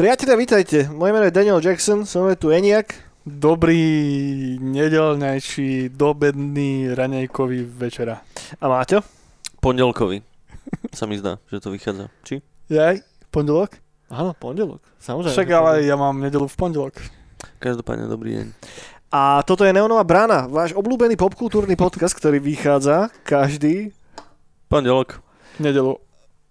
Priatelia, vítajte. Moje meno je Daniel Jackson, som je tu Eniak. Dobrý nedelnejší, dobedný, raňajkový večera. A Máťo? Pondelkový. Sa mi zdá, že to vychádza. Či? Jaj, pondelok? Áno, pondelok. Samozrejme. Však ale ja mám nedelu v pondelok. Každopádne dobrý deň. A toto je Neonová brána, váš obľúbený popkultúrny podcast, ktorý vychádza každý Pondelok. Nedelu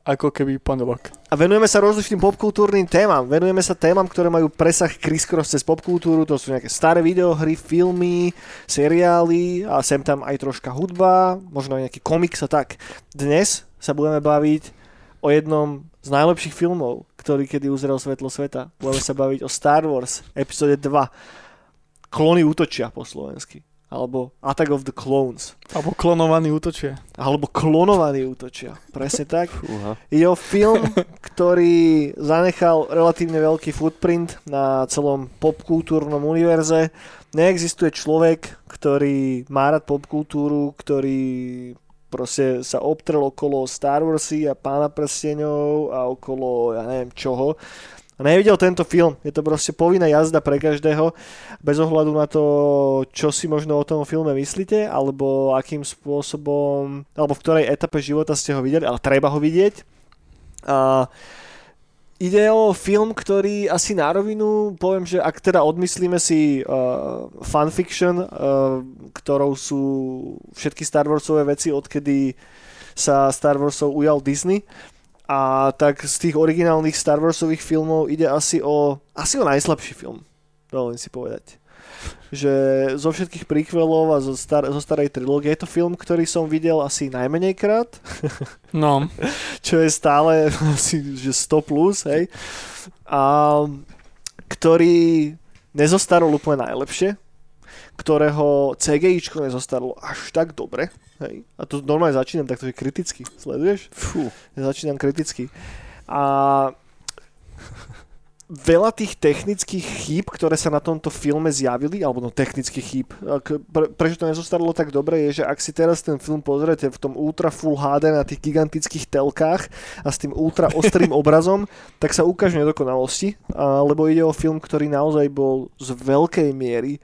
ako keby pondelok. A venujeme sa rozličným popkultúrnym témam. Venujeme sa témam, ktoré majú presah criss-cross cez popkultúru. To sú nejaké staré videohry, filmy, seriály a sem tam aj troška hudba, možno aj nejaký komiks a tak. Dnes sa budeme baviť o jednom z najlepších filmov, ktorý kedy uzrel svetlo sveta. Budeme sa baviť o Star Wars epizóde 2. Klony útočia po slovensky. Alebo Attack of the Clones. Alebo klonovaný útočie. Alebo klonovaní útočia. Presne tak. Fúha. Ide o film, ktorý zanechal relatívne veľký footprint na celom popkultúrnom univerze. Neexistuje človek, ktorý má rád popkultúru, ktorý proste sa obtrel okolo Star Warsy a Pána prsteňov a okolo, ja neviem čoho. A nevidel tento film. Je to proste povinná jazda pre každého, bez ohľadu na to, čo si možno o tom filme myslíte, alebo akým spôsobom, alebo v ktorej etape života ste ho videli, ale treba ho vidieť. A ide o film, ktorý asi na rovinu poviem, že ak teda odmyslíme si uh, fanfiction, uh, ktorou sú všetky Star Warsové veci, odkedy sa Star Warsov ujal Disney, a tak z tých originálnych Star Warsových filmov ide asi o, asi o najslabší film, dovolím si povedať. Že zo všetkých prequelov a zo, star, zo starej trilógie je to film, ktorý som videl asi najmenej krát, No, čo je stále asi že 100 plus, hej. A ktorý nezostarol úplne najlepšie, ktorého CGIčko nezostarlo až tak dobre, hej. A to normálne začínam takto, že kriticky, sleduješ? Fú. Ja začínam kriticky. A veľa tých technických chýb, ktoré sa na tomto filme zjavili, alebo no technických chýb, pre, prečo to nezostarlo tak dobre, je, že ak si teraz ten film pozriete v tom ultra full HD na tých gigantických telkách a s tým ultra ostrým obrazom, tak sa ukážu nedokonalosti, a, lebo ide o film, ktorý naozaj bol z veľkej miery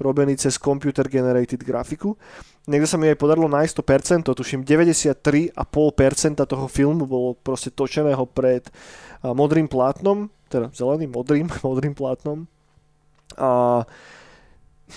robený cez computer generated grafiku. Niekde sa mi aj podarilo nájsť to percento, tuším 93,5% toho filmu bolo proste točeného pred modrým plátnom, teda zeleným, modrým, modrým plátnom. A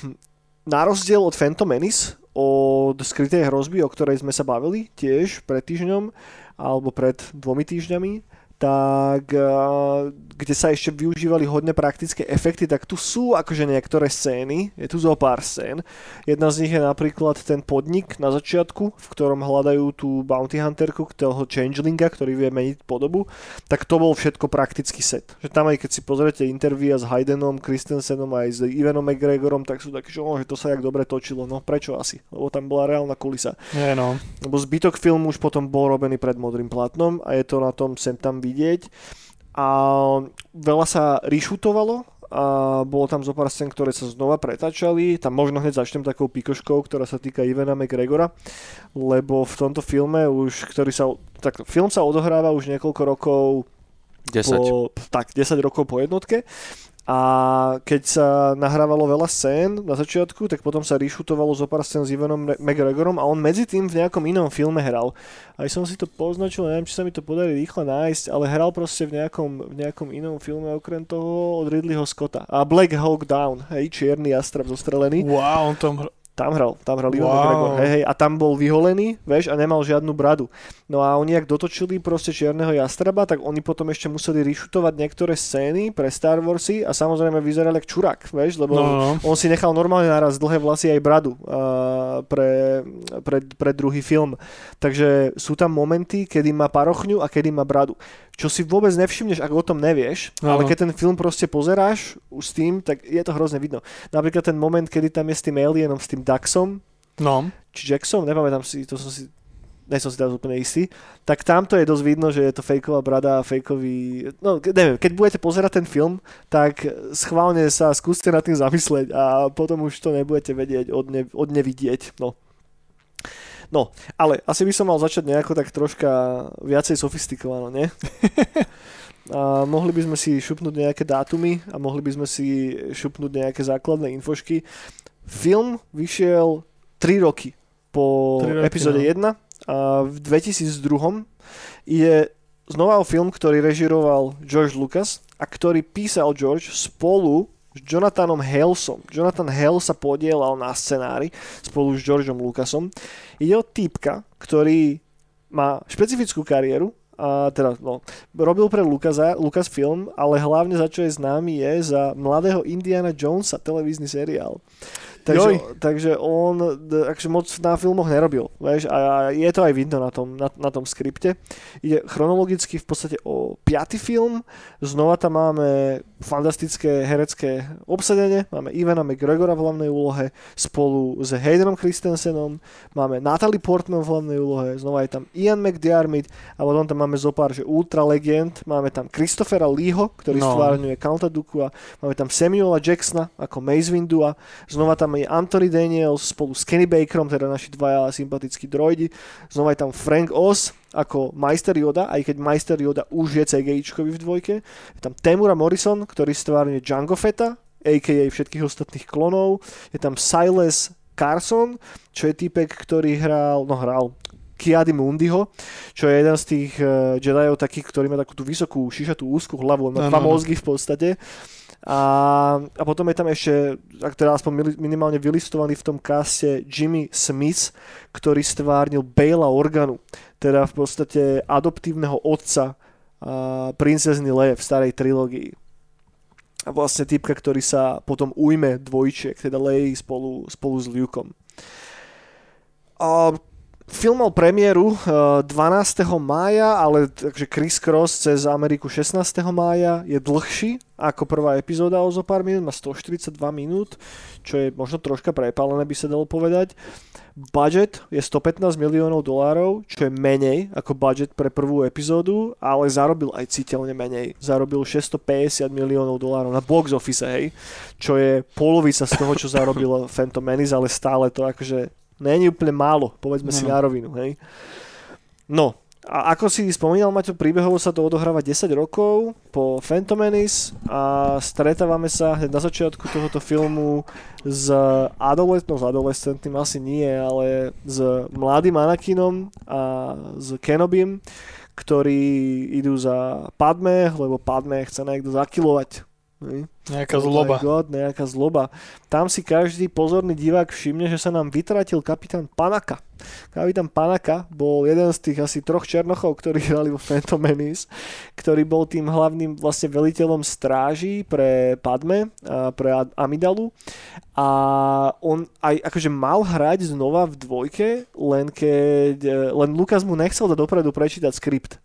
hm, na rozdiel od Phantom Menace, od skrytej hrozby, o ktorej sme sa bavili tiež pred týždňom, alebo pred dvomi týždňami, tak a, kde sa ešte využívali hodne praktické efekty, tak tu sú akože niektoré scény, je tu zo pár scén. Jedna z nich je napríklad ten podnik na začiatku, v ktorom hľadajú tú bounty hunterku, toho changelinga, ktorý vie meniť podobu, tak to bol všetko praktický set. Že tam aj keď si pozriete intervíja s Haydenom, Christensenom aj s Ivanom McGregorom, tak sú také, že, oh, že to sa jak dobre točilo. No prečo asi? Lebo tam bola reálna kulisa. nie no. Lebo zbytok filmu už potom bol robený pred modrým platnom a je to na tom sem tam vidieť. A veľa sa rešutovalo a bolo tam zo pár scén, ktoré sa znova pretáčali. Tam možno hneď začnem takou pikoškou, ktorá sa týka Ivana McGregora, lebo v tomto filme už, ktorý sa, tak film sa odohráva už niekoľko rokov 10. po, tak 10 rokov po jednotke a keď sa nahrávalo veľa scén na začiatku, tak potom sa rešutovalo zo pár scén s Ivanom Re- McGregorom a on medzi tým v nejakom inom filme hral. Aj som si to poznačil, neviem, či sa mi to podarí rýchle nájsť, ale hral proste v nejakom, v nejakom inom filme okrem toho od Ridleyho Scotta. A Black Hawk Down, hej, čierny jastrab zostrelený. Wow, on tam... hr- Tam hral, tam hral Ivan Wow. McGregor, hej, hej, a tam bol vyholený, vieš, a nemal žiadnu bradu. No a oni, ak dotočili proste čierneho jastraba, tak oni potom ešte museli rešutovať niektoré scény pre Star Warsy a samozrejme vyzerali ako čurák, vieš, lebo No, no, no. on si nechal normálne naraz dlhé vlasy aj bradu a, pre, pre, pre druhý film. Takže sú tam momenty, kedy má parochňu a kedy má bradu. Čo si vôbec nevšimneš, ak o tom nevieš, Áno. ale keď ten film proste pozeráš už s tým, tak je to hrozne vidno. Napríklad ten moment, kedy tam je s tým alienom, s tým Daxom, No, či Jackson, nepamätám si, to som si nie som si teraz úplne istý, tak tamto je dosť vidno, že je to fejková brada a fejkový... No, neviem, keď budete pozerať ten film, tak schválne sa skúste nad tým zamysleť a potom už to nebudete vedieť odne, odnevidieť. No. No, ale asi by som mal začať nejako tak troška viacej sofistikovano, nie? A mohli by sme si šupnúť nejaké dátumy a mohli by sme si šupnúť nejaké základné infošky. Film vyšiel 3 roky po Tri roky, epizóde no. 1 a v 2002 je znova o film, ktorý režiroval George Lucas a ktorý písal George spolu s Jonathanom Halesom. Jonathan Hale sa podielal na scenári spolu s Georgeom Lucasom. Ide o týpka, ktorý má špecifickú kariéru, a teda, no, robil pre Lucasa, Lucasfilm, ale hlavne za čo je známy je za mladého Indiana Jonesa televízny seriál. Takže, takže on akože moc na filmoch nerobil. Vieš, a je to aj vidno na tom, na, na tom skripte. Ide chronologicky v podstate o piaty film. Znova tam máme fantastické herecké obsadenie. Máme Ivana McGregora v hlavnej úlohe spolu s Haydenom Christensenom. Máme Natalie Portman v hlavnej úlohe. Znova je tam Ian McDiarmid a potom tam máme zopár, že ultra legend. Máme tam Christophera Leeho, ktorý. No. stvárňuje Counta Dooku a máme tam Samuela Jacksona ako Mace Windua. Znova tam je Anthony Daniels spolu s Kenny Bakerom, teda naši dvaja sympatickí droidi. Znova je tam Frank Oz ako Meister Yoda, aj keď Meister Yoda už je CGIčkový v dvojke. Je tam Temura Morrison, ktorý stvárňuje Django Fetta, a.k.a. všetkých ostatných klonov. Je tam Silas Carson, čo je typek, ktorý hral, no hral, Kiadi Mundiho, čo je jeden z tých uh, Jediov takých, ktorý má takú tú vysokú, šišatú úzkú hlavu, on má No, dva no. mozgy v podstate. A, a potom je tam ešte, ak teda aspoň minimálne vylistovaný v tom kaste Jimmy Smith, ktorý stvárnil Bela Organu, teda v podstate adoptívneho otca a princezny Leia v starej trilógii. A vlastne typka, ktorý sa potom ujme dvojčiek, teda Leia spolu, spolu s Lukeom. A Film mal premiéru eh, 12. mája, ale takže Chris Cross cez Ameriku 16. mája je dlhší ako prvá epizóda o zo pár minút, má 142 minút, čo je možno troška prepálené by sa dalo povedať. Budget je 115 miliónov dolárov, čo je menej ako budget pre prvú epizódu, ale zarobil aj citeľne menej. Zarobil 650 miliónov dolárov na box office, hej, čo je polovica z toho, čo zarobil Phantom Menace, ale stále to akože není úplne málo, povedzme si No, no. na rovinu, hej. No, a ako si spomínal, Maťo, príbehovo sa to odohráva 10 rokov po Phantom Menace a stretávame sa hneď na začiatku tohoto filmu s adolescentom, s adolescentným asi nie, ale s mladým Anakinom a s Kenobim, ktorí idú za Padme, lebo Padme chce niekto zakilovať. Nejaká Oh zloba. God, nejaká zloba. Tam si každý pozorný divák všimne, že sa nám vytratil kapitán Panaka. Kapitán Panaka bol jeden z tých asi troch černochov, ktorí hrali vo Phantom Menace, ktorý bol tým hlavným vlastne veliteľom stráží pre Padme, pre Amidalu a on aj akože mal hrať znova v dvojke, len keď, e, len Lukas mu nechcel dať dopredu prečítať skript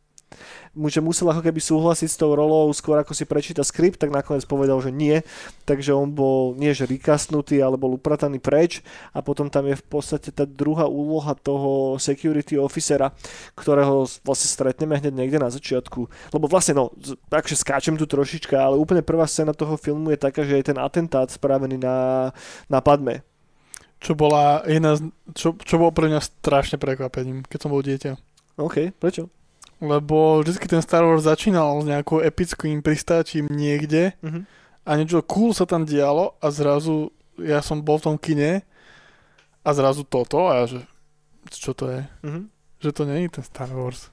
že musel ako keby súhlasiť s tou rolou skôr ako si prečíta skript, tak nakoniec povedal, že nie, takže on bol nie že rikastnutý, ale bol uprataný preč a potom tam je v podstate tá druhá úloha toho security officera, ktorého vlastne stretneme hneď niekde na začiatku, lebo vlastne no, takže skáčem tu trošička, ale úplne prvá scéna toho filmu je taká, že je ten atentát spravený na, na Padme. Čo bola jedna z, čo, čo bolo pre mňa strašne prekvapením, keď som bol dieťa. OK, prečo? Lebo vždy ten Star Wars začínal s nejakou epickým pristáčím niekde Mhm. a niečo cool sa tam dialo a zrazu ja som bol v tom kine a zrazu toto a ja, že čo to je? Mhm. Že to nie je ten Star Wars.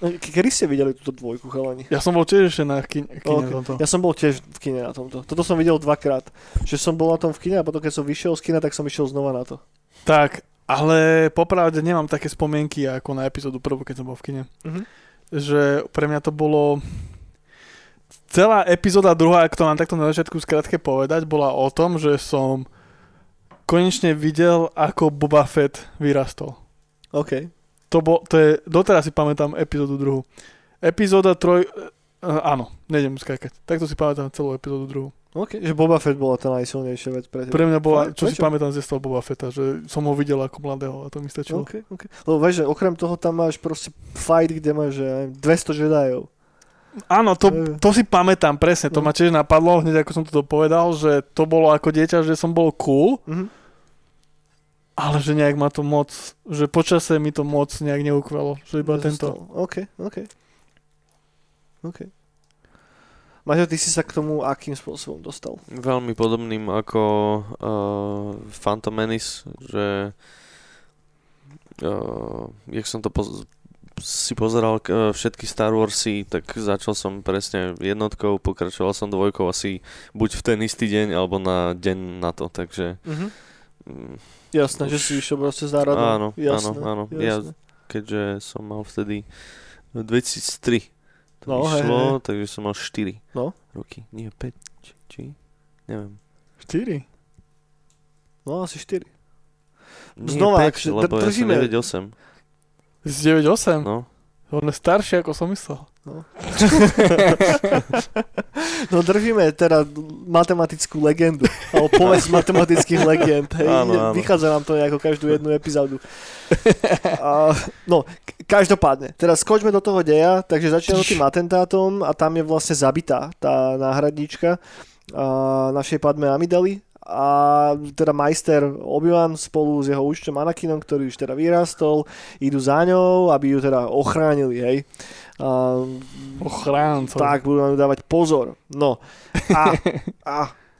Ke- Kedy ste videli túto dvojku, chalani? Ja som bol tiež ešte na kine, kine Ok. toto. Ja som bol tiež v kine na tomto. Toto som videl dvakrát. Že som bol na tom v kine a potom keď som vyšiel z kina, tak som išiel znova na to. Tak, ale popravde nemám také spomienky ako na epizódu prvú, keď som bol v kine. Mhm. Že pre mňa to bolo... Celá epizóda druhá, ak to mám takto na začiatku skrátke povedať, bola o tom, že som konečne videl, ako Boba Fett vyrastol. OK. To, bo, to je, doteraz si pamätám epizódu druhú. Epizóda troj... Uh, áno, nejdem skákať. Takto si pamätám celú epizódu druhú. OK, že Boba Fett bola tá najsilnejšia vec pre teba. Pre mňa bola, čo si Prečo? pamätám z toho Boba Fetta, že som ho videl ako mladého a to mi stačilo. OK, OK. Lebo vieš, že okrem toho tam máš proste fight, kde máš že, aj 200 Jediov. Áno, to, Eh. to si pamätám presne, to No. ma tiež napadlo, hneď ako som to povedal, že to bolo ako dieťa, že som bol cool, Mhm. ale že nejak ma to moc, že počase mi to moc nejak neukvelo, že iba tento. Zostal. OK, OK. OK. Maťo, ty si sa k tomu akým spôsobom dostal? Veľmi podobným ako uh, Phantom Menace, že uh, jak som to poz- si pozeral uh, všetky Star Warsy, tak začal som presne jednotkou, pokračoval som dvojkou asi buď v ten istý deň, alebo na deň na to, takže Mhm. mm, Jasné, že Už- si išiel proste záradom. áno, jasné, áno, áno. Ja, Jasné. keďže som mal vtedy 2003 to No, hej, vyšlo, hej. takže som mal 4 No. roky, nie 5, či, či? Neviem. 4. No, asi 4. Nie, Znova, 5, akože lebo ja som držíme- 9-8. Z 9-8? No. On je starší, ako som myslel. No. Držíme teda matematickú legendu, alebo povedz matematických legend, hej, Áno, áno. vychádza nám to nejako každú jednu epizódu. A, no, každopádne, teraz skočme do toho deja, takže začíname tým atentátom a tam je vlastne zabitá tá náhradníčka a, našej Padme Amidali a teda majster Obi-Wan spolu s jeho účtom Anakinom, ktorý už teda vyrastol, idú za ňou, aby ju teda ochránili, hej. A, Ochráncov. tak, budú nám dávať pozor. No. A, a,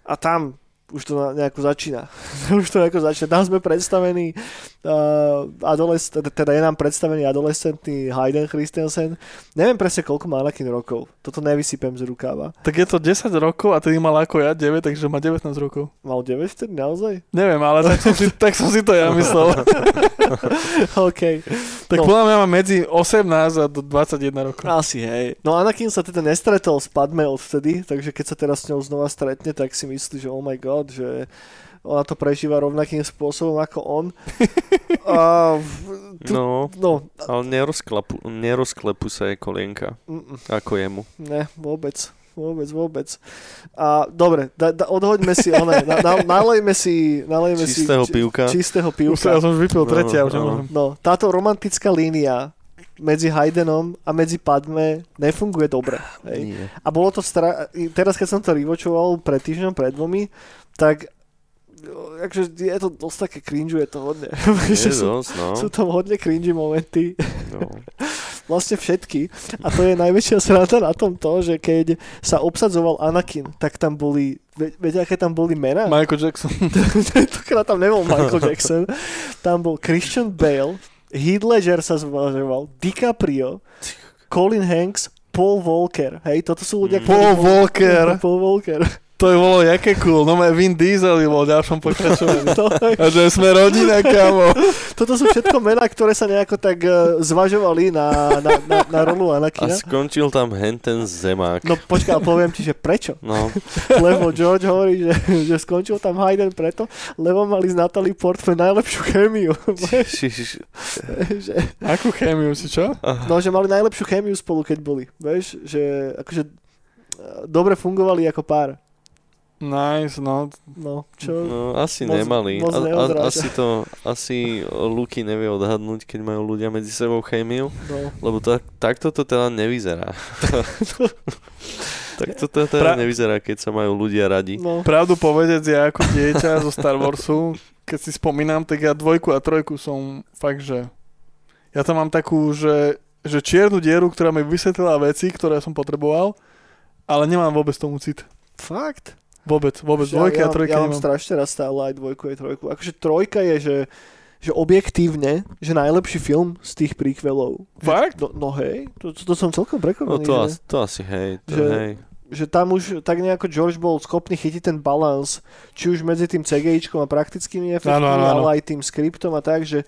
a tam už to nejako začína. už to nejako začína. Tam sme predstavení, uh, adoles, teda, teda je nám predstavený adolescentný Hayden Christensen. Neviem presne, koľko má Anakin rokov. Toto nevysypem z rukáva. Tak je to 10 rokov a tedy mal ako ja 9, takže má 19 rokov. Mal 9 vtedy naozaj? Neviem, ale tak som si, tak som si to ja myslel. OK. Tak No. podľa mňa má medzi 18 a do 21 rokov. Asi, hej. No Anakin sa teda nestretol s Padme odvtedy, takže keď sa teraz s ňou znova stretne, tak si myslí, že oh my god, že ona to prežíva rovnakým spôsobom ako on. A, tu, No, no, ale nerozklepu, nerozklepu sa jej kolienka, mm, ako jemu. ne, vôbec. Vôbec, vôbec. A dobre, da, da, odhoďme si, one, na, na, nalejme si, nalejme Čistého si pivka. čistého Už sa, ja pivka. som už vypil No, tretia, už no. No, táto romantická línia medzi Haydenom a medzi Padme nefunguje dobre. Hej. Nie. A bolo to stra... teraz, keď som to rewatchoval pred týždňom, pred dvomi, tak o, akože je to dosť také cringe, je to hodne. Je sú, dosť, no. sú tam hodne cringe momenty. no. Vlastne všetky. A to je najväčšia sranda na tom to, že keď sa obsadzoval Anakin, tak tam boli, viete, aké tam boli mená? Michael Jackson. Tentokrát tam nebol Michael Jackson. Tam bol Christian Bale, Heath Ledger sa zvažoval, DiCaprio, Colin Hanks, Paul Walker. Hej, toto sú ľudia, Mm. Paul Walker. Paul Walker. To je bolo jaké cool. No Vin Diesel je bol v ďalšom pokračovaní. To, A že sme rodina, kámo. toto sú všetko mená, ktoré sa nejako tak uh, zvažovali na, na, na, na rolu A Anakina. skončil tam henten zemák. No počkaj, poviem ti, že prečo. No, Lebo George hovorí, že, že skončil tam Hayden preto, lebo mali z Natalie Portman najlepšiu chémiu. Že, Akú chémiu si čo? no, že mali najlepšiu chémiu spolu, keď boli. Vieš, že akože eh, dobre fungovali ako pár. Nice, no. No, čo? No, asi Moc- nemali. moc A, asi to, asi Luky nevie odhadnúť, keď majú ľudia medzi sebou chémiu, No. lebo tak, takto to teda nevyzerá. takto to teda Pra- nevyzerá, keď sa majú ľudia radi. no. Pravdu povedec, ja ako dieťa zo Star Warsu, keď si spomínam, tak ja dvojku a trojku som fakt, že... Ja tam mám takú, že, že čiernu dieru, ktorá mi vysvetlila veci, ktoré som potreboval, ale nemám vôbec tomu cit. Fakt? Vôbec, vôbec. Ja- Dvojky ja, a trojky Ja mám nemám. strašne rád stále aj dvojku aj trojku. Akože trojka je, že, že objektívne, že najlepší film z tých prequelov. Fakt? No, no hej, to, to, to som celkom No prekvapený. to, že, to asi hej, to Že- hej. že tam už tak nejako George bol schopný chytiť ten balans, či už medzi tým CGIčkom a praktickými efektmi, ale aj tým skriptom a tak, že,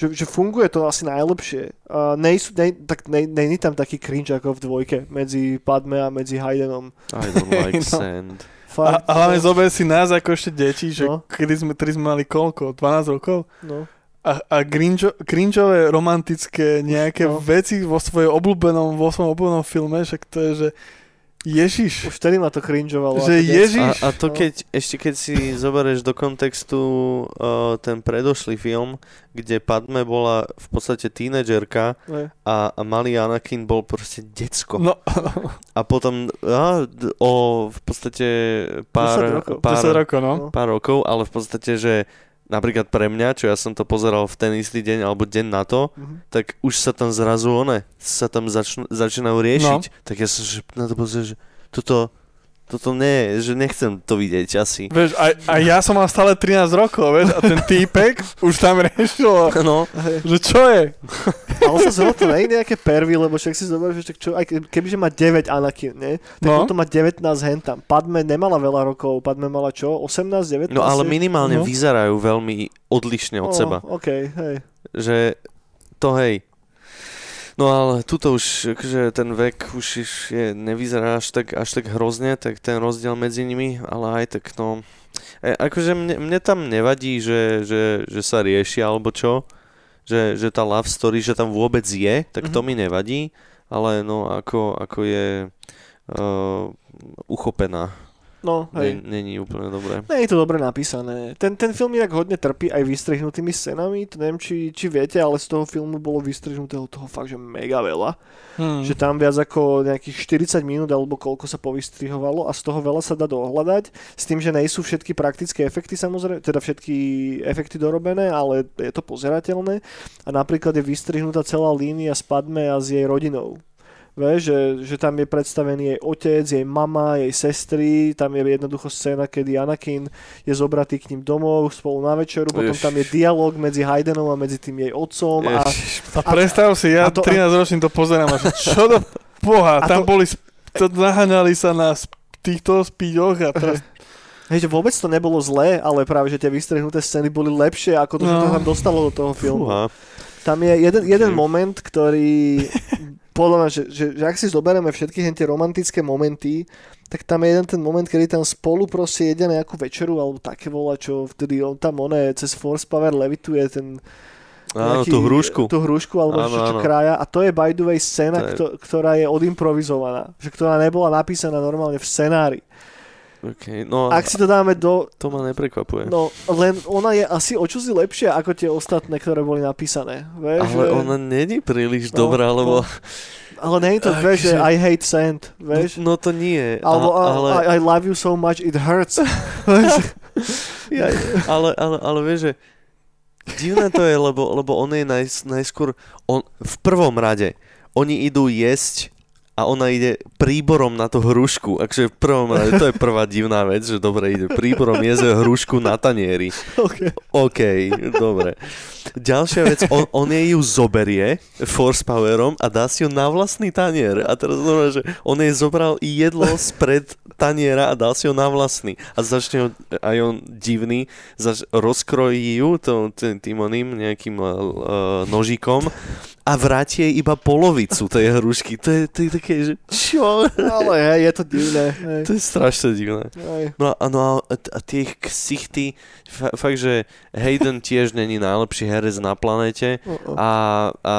že, že funguje to asi najlepšie. Uh, nejsú, nej, tak nej, není tam taký cringe ako v dvojke medzi Padme a medzi Haydenom. I don't like No. sand. A, Fakt, a hlavne zober si nás ako ešte deti, že No. kedy sme, tedy sme mali koľko? 12 rokov? no. A, a cringe, cringeové romantické nejaké No. no. veci vo svojom obľúbenom, vo svojom obľúbenom filme, však to je, že Ježiš, Už vtedy ma to cringeovalo. že. Ježiš, A, a to no. keď, ešte keď si zoberieš do kontextu uh, ten predošlý film, kde Padme bola v podstate tínedžerka Ne. a, a malý Anakin bol proste decko. no, A potom d- o v podstate 10 pár, rokov. pár, 10 rokov, no. No. pár rokov, ale v podstate, že napríklad pre mňa, čo ja som to pozeral v ten istý deň alebo deň na to, Mhm. tak už sa tam zrazu one, sa tam začnú, začínajú riešiť. No. Tak ja som že na to pozrel, že toto, toto nie, že nechcem to vidieť asi. Vieš, a, a ja som mal stále 13 rokov, vieš, a ten týpek už tam riešil, No, že čo je? Ale sa zrovna to nie je nejaké pervy, lebo však si zoberieš, že čo, aj ke- kebyže má 9 Anakin, nie? Tak No. to má 19 hentam. Padme nemala veľa rokov, Padme mala čo? 18, 19? no ale minimálne No. vyzerajú veľmi odlišne od oh, seba. OK, hej. Že to hej. No ale tuto už, akože ten vek už je, nevyzerá až tak, až tak hrozne, tak ten rozdiel medzi nimi, ale aj tak no... E, akože mne, mne tam nevadí, že, že, že sa rieši alebo čo, že, že tá love story, že tam vôbec je, tak to Mhm. mi nevadí, ale no ako, ako je uh, uchopená, No, hej. ne, není úplne dobré. Nie je to dobre napísané. Ten, ten film inak hodne trpí aj vystrihnutými scenami. To neviem, či, či viete, ale z toho filmu bolo vystrihnutého toho fakt, že mega veľa. Hmm. Že tam viac ako nejakých 40 minút alebo koľko sa povystrihovalo a z toho veľa sa dá dohľadať. S tým, že nejsú všetky praktické efekty samozrejme, teda všetky efekty dorobené, ale je to pozerateľné. A napríklad je vystrihnutá celá línia s Padme a s jej rodinou. Vieš, že, že tam je predstavený jej otec, jej mama, jej sestry, tam je jednoducho scéna, kedy Anakin je zobratý k ním domov spolu na večeru, potom Ježiš. tam je dialog medzi Haydenom a medzi tým jej otcom a A predstav si, ja to- 13 ročný to pozerám a že čo do boha, tam to- boli, to naháňali sa na týchto spíďoch a teraz Hej, že vôbec to nebolo zlé, ale práve, že tie vystrihnuté scény boli lepšie, ako to, čo No. to tam dostalo do toho filmu. fúha. Tam je jeden, jeden moment, ktorý podľa mňa, že, že, že ak si zoberieme všetky tie romantické momenty, tak tam je jeden ten moment, kedy tam spolu proste jedia nejakú večeru alebo také vola, čo vtedy on tam one cez Force Power levituje ten Áno, tú hrušku. tú hrušku alebo Áno, čo, čo áno. krája a to je by the way scéna, je- kto, ktorá je odimprovizovaná, že ktorá nebola napísaná normálne v scenári. Okay, no, Ak si to dáme do, to ma neprekvapuje. No, len ona je asi o čosi lepšia ako tie ostatné, ktoré boli napísané. Vieš, ale že... ona není príliš No, dobrá, lebo... Ale nie je to, vieš, že I hate sand, vieš. No, no to nie. Alebo a, ale, I, I love you so much, it hurts. Ja, ale, ale, ale vieš, že divné to je, lebo, lebo on je naj, najskôr... On, v prvom rade, oni idú jesť a ona ide príborom na tú hrušku. Akže v prvom rade, to je prvá divná vec, že dobre ide príborom jeze hrušku na tanieri. okay. OK, dobre. Ďalšia vec, on, on jej ju zoberie force powerom a dá si ju na vlastný tanier. A teraz znamená, že on jej zobral jedlo spred taniera a dal si ho na vlastný. A začne ho, aj on divný, zač, rozkrojí ju to, tým, oným nejakým uh, nožíkom a vráti jej iba polovicu tej hrušky. To je, to je také, že čo? Ale hej, je to divné. Hej. To je strašne divné. Hej. No a, no a, a tie ich ksichty, fa- fakt, že Hayden tiež není najlepší herec na planete a, a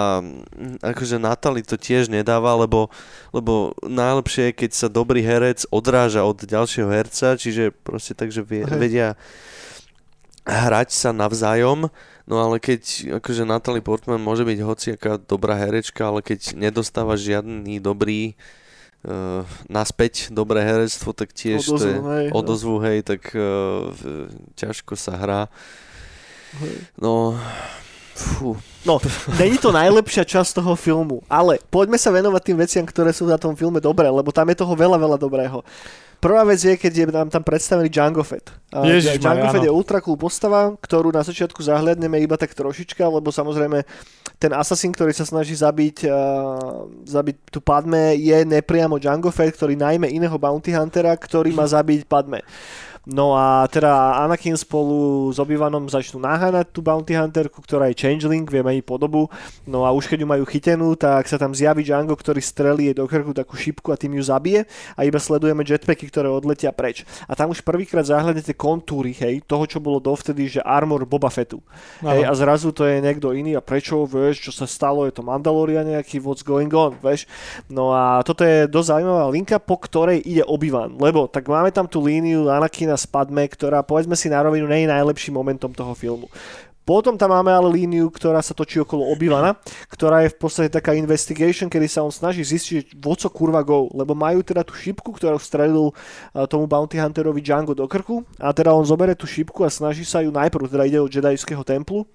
akože Natalie to tiež nedáva, lebo, lebo najlepšie je, keď sa dobrý herec odráža od ďalšieho herca, čiže proste takže vie, Hej. vedia hrať sa navzájom, no ale keď akože Natalie Portman môže byť hociaká dobrá herečka, ale keď nedostáva žiadny dobrý uh, naspäť dobré herectvo, tak tiež to je Odozvu, hej, no. odozvu, hej, tak uh, ťažko sa hrá. Hej. No, fú, No, není to najlepšia časť toho filmu, ale poďme sa venovať tým veciam, ktoré sú na tom filme dobré, lebo tam je toho veľa, veľa dobrého. Prvá vec je, keď je nám tam predstavený Django Fett. A Ježišmarja, Django Fett je ultra cool postava, ktorú na začiatku zahľadneme iba tak trošička, lebo samozrejme ten assassin, ktorý sa snaží zabiť, uh, zabiť tú Padme, je nepriamo Django Fett, ktorý najmä iného bounty huntera, ktorý má zabiť Padme. No a teda Anakin spolu s Obi-Wanom začnú naháňať tú bounty hunterku, ktorá je changeling, vie meniť podobu. No a už keď ju majú chytenú, tak sa tam zjaví Django, ktorý strelí jej do krku takú šipku a tým ju zabije a iba sledujeme jetpacky, ktoré odletia preč. A tam už prvýkrát zahľadnete kontúry, hej, toho, čo bolo dovtedy, že armor Boba Fettu. Hej, a zrazu to je niekto iný a prečo, vieš, čo sa stalo, je to Mandalorian nejaký, what's going on, vieš. No a toto je dosť zaujímavá linka, po ktorej ide Obi-Wan, lebo tak máme tam tú líniu Anakina s Padme, ktorá povedzme si na rovinu nie je najlepším momentom toho filmu. Potom tam máme ale líniu, ktorá sa točí okolo Obi-Wana, ktorá je v podstate taká investigation, kedy sa on snaží zistiť, že voco kurva go, lebo majú teda tú šipku, ktorú strelil a, tomu bounty hunterovi Django do krku a teda on zobere tú šipku a snaží sa ju najprv, teda ide od jedajského templu,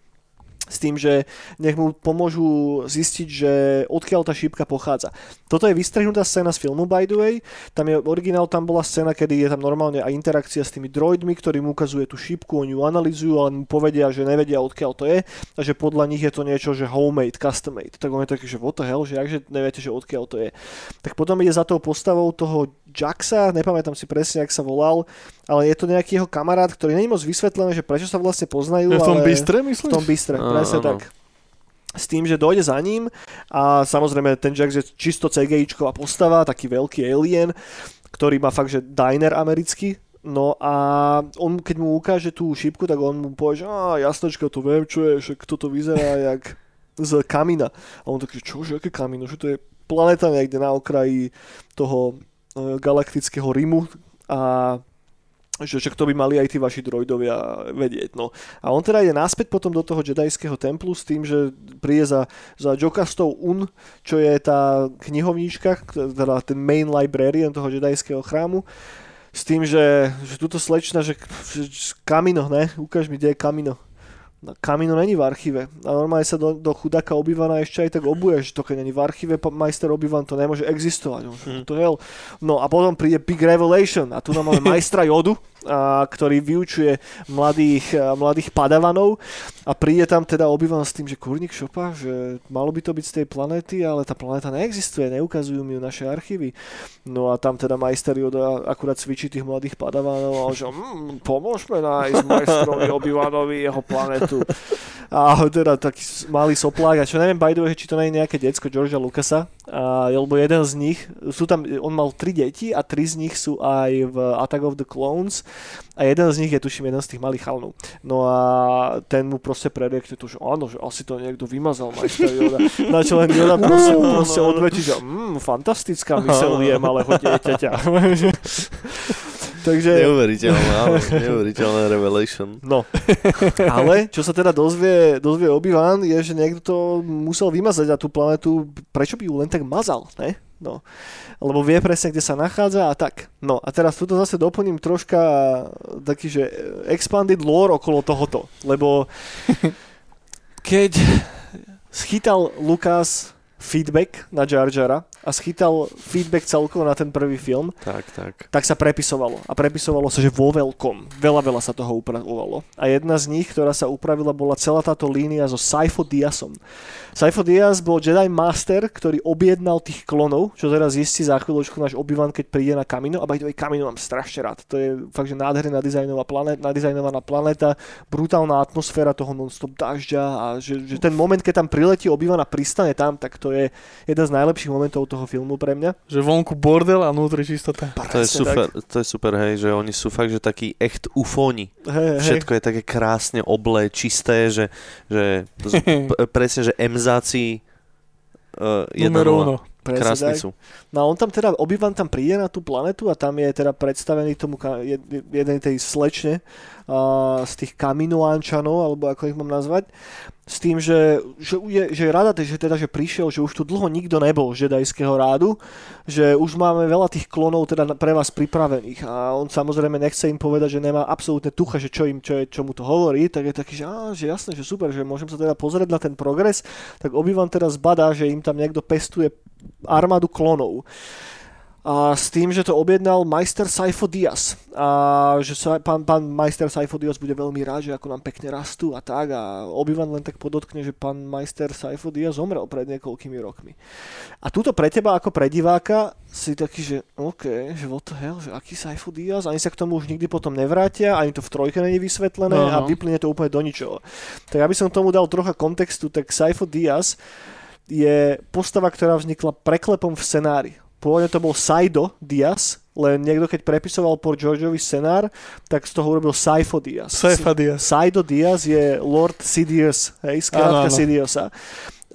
s tým, že nech mu pomôžu zistiť, že odkiaľ tá šípka pochádza. Toto je vystrihnutá scéna z filmu, by the way. Tam je originál, tam bola scéna, kedy je tam normálne aj interakcia s tými droidmi, ktorí mu ukazuje tú šípku, oni ju analizujú, ale mu povedia, že nevedia, odkiaľ to je, a že podľa nich je to niečo, že homemade, custom made. Tak on je taký, že what the hell, že akže neviete, že odkiaľ to je. Tak potom ide za tou postavou toho Jaxa, nepamätám si presne, ak sa volal, ale je to nejaký jeho kamarát, ktorý není moc vysvetlené, že prečo sa vlastne poznajú. v tom ale... bistre, myslíš? V tom bistre, Áno. tak. S tým, že dojde za ním a samozrejme ten Jax je čisto CGIčková postava, taký veľký alien, ktorý má fakt, že diner americký, No a on, keď mu ukáže tú šípku, tak on mu povie, že á, jasnočka, to viem, čo je, že toto vyzerá jak z kamina. A on taký, čo, že aké kamino, že to je planeta niekde na okraji toho e, galaktického Rimu a že však to by mali aj tí vaši droidovia vedieť. No. A on teda ide naspäť potom do toho jedajského templu s tým, že príde za, za Jokastov Un, čo je tá knihovníčka, teda ten main librarian toho jedajského chrámu, s tým, že, že túto slečna, že, že, že Kamino, ne? Ukáž mi, kde je Kamino. No, Kamino není v archíve. A normálne sa do, do chudáka obývaná ešte aj tak obuje, že to keď není v archíve, majster obývan to nemôže existovať. Hm. to hell. No a potom príde Big Revelation a tu nám máme majstra Jodu, ktorý vyučuje mladých, mladých padavanov a príde tam teda obývan s tým, že kurník šopa, že malo by to byť z tej planéty, ale tá planéta neexistuje, neukazujú mi ju naše archívy. No a tam teda majster Yoda akurát cvičí tých mladých padavanov a že mm, pomôžme nájsť majstrovi Obi-Wanovi jeho planetu. A teda taký malý soplák, a čo neviem, by way, či to nie je nejaké decko Georgia Lucasa, a, lebo jeden z nich, sú tam, on mal tri deti a tri z nich sú aj v Attack of the Clones a jeden z nich je tuším jeden z tých malých chalnov. No a ten mu proste preriekne to, že áno, že asi to niekto vymazal majster Yoda. Na čo len Yoda proste, proste odvetí, že mm, fantastická myseľ je malého dieťaťa. Takže... Neuveriteľné, neuveriteľné revelation. No, ale čo sa teda dozvie, dozvie Obi-Wan je, že niekto to musel vymazať a tú planetu, prečo by ju len tak mazal, ne? No, lebo vie presne, kde sa nachádza a tak. No a teraz tuto zase doplním troška taký, že expanded lore okolo tohoto, lebo keď schytal Lukas feedback na Jar Jara a schytal feedback celkovo na ten prvý film, Tak, tak. tak sa prepisovalo. A prepisovalo sa, že vo veľkom. Veľa, veľa sa toho upravovalo. A jedna z nich, ktorá sa upravila, bola celá táto línia so Saifo Diasom. Saifo Diaz bol Jedi Master, ktorý objednal tých klonov, čo teraz zistí za chvíľočku náš obyvan, keď príde na Kamino. A by Kamino mám strašne rád. To je fakt, že nádherná dizajnová planet, nadizajnovaná planéta, brutálna atmosféra toho non-stop dažďa a že, že ten moment, keď tam priletí obyvan a pristane tam, tak to je jeden z najlepších momentov toho filmu pre mňa. Že vonku bordel a vnútri čistota. To je super, tak. to je super, hej, že oni sú fakt, že takí echt ufóni. Hej, hej. Všetko je také krásne oblé, čisté, že, že to sú, p- presne, že emzáci uh, Numero uno. Tak. sú. No a on tam teda, Obi-Wan tam príde na tú planetu a tam je teda predstavený tomu ka- jednej tej slečne uh, z tých kaminoánčanov, alebo ako ich mám nazvať, s tým, že, že, je, že je rada, že teda, že prišiel, že už tu dlho nikto nebol z žedajského rádu, že už máme veľa tých klonov teda pre vás pripravených. A on samozrejme nechce im povedať, že nemá absolútne tucha, že čo, im, čo, je, čo mu to hovorí, tak je taký, že, á, že jasné, že super, že môžem sa teda pozrieť na ten progres, tak Obi-Wan teraz badá, že im tam niekto pestuje armádu klonov. A s tým, že to objednal majster Saifo Diaz. A že sa, pán, pán majster Saifo Diaz bude veľmi rád, že ako nám pekne rastú a tak. A Obi-Wan len tak podotkne, že pán majster Saifo Diaz zomrel pred niekoľkými rokmi. A túto pre teba ako pre diváka si taký, že OK, že what the hell, že aký Saifo Diaz? Ani sa k tomu už nikdy potom nevrátia, ani to v trojke není vysvetlené No, a no. vyplyne to úplne do ničoho. Tak aby som tomu dal trocha kontextu, tak Saifo Diaz je postava, ktorá vznikla preklepom v scenári. Pôvodne to bol Saido Diaz, len niekto keď prepisoval por Georgeovi scenár, tak z toho urobil Saifo Diaz. Saifa Diaz. Saido Diaz je Lord Sidious, hej, skrátka. Sidiosa.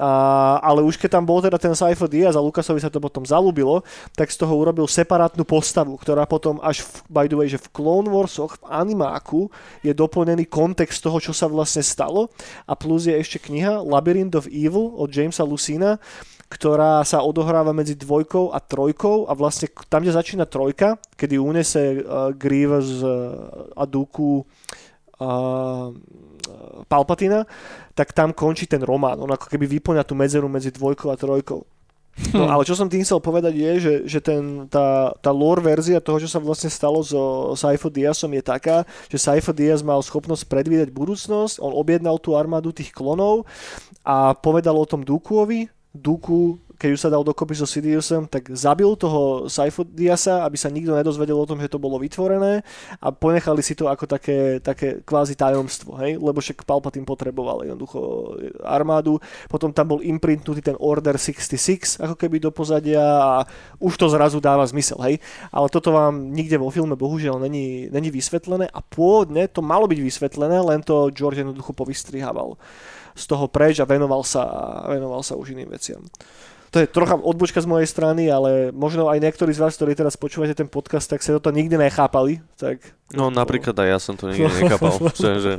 A, ale už keď tam bol teda ten Saifo Diaz a Lukasovi sa to potom zalúbilo, tak z toho urobil separátnu postavu, ktorá potom až v, by the way, že v Clone Warsoch, v animáku je doplnený kontext toho, čo sa vlastne stalo a plus je ešte kniha Labyrinth of Evil od Jamesa Lucina, ktorá sa odohráva medzi dvojkou a trojkou a vlastne tam, kde začína trojka, kedy unese uh, Grievous uh, a Dooku uh, Palpatina, tak tam končí ten román. On ako keby vyplňa tú medzeru medzi dvojkou a trojkou. No ale čo som tým chcel povedať je, že, že ten, tá, tá lore verzia toho, čo sa vlastne stalo so Saifo Diazom je taká, že Saifo Diaz mal schopnosť predvídať budúcnosť, on objednal tú armádu tých klonov a povedal o tom Dukuovi, Duku keď už sa dal dokopy so Sidiousem, tak zabil toho Diasa, aby sa nikto nedozvedel o tom, že to bolo vytvorené a ponechali si to ako také, také kvázi tajomstvo, hej? lebo však Palpatine potreboval jednoducho armádu, potom tam bol imprintnutý ten Order 66 ako keby do pozadia a už to zrazu dáva zmysel, hej? ale toto vám nikde vo filme bohužiaľ není, není vysvetlené a pôvodne to malo byť vysvetlené, len to George jednoducho povystrihával z toho preč a venoval sa, venoval sa už iným veciam to je trocha odbočka z mojej strany, ale možno aj niektorí z vás, ktorí teraz počúvate ten podcast, tak sa toto nikdy nechápali. Tak, no napríklad aj ja som to nikdy nechápal, že, že,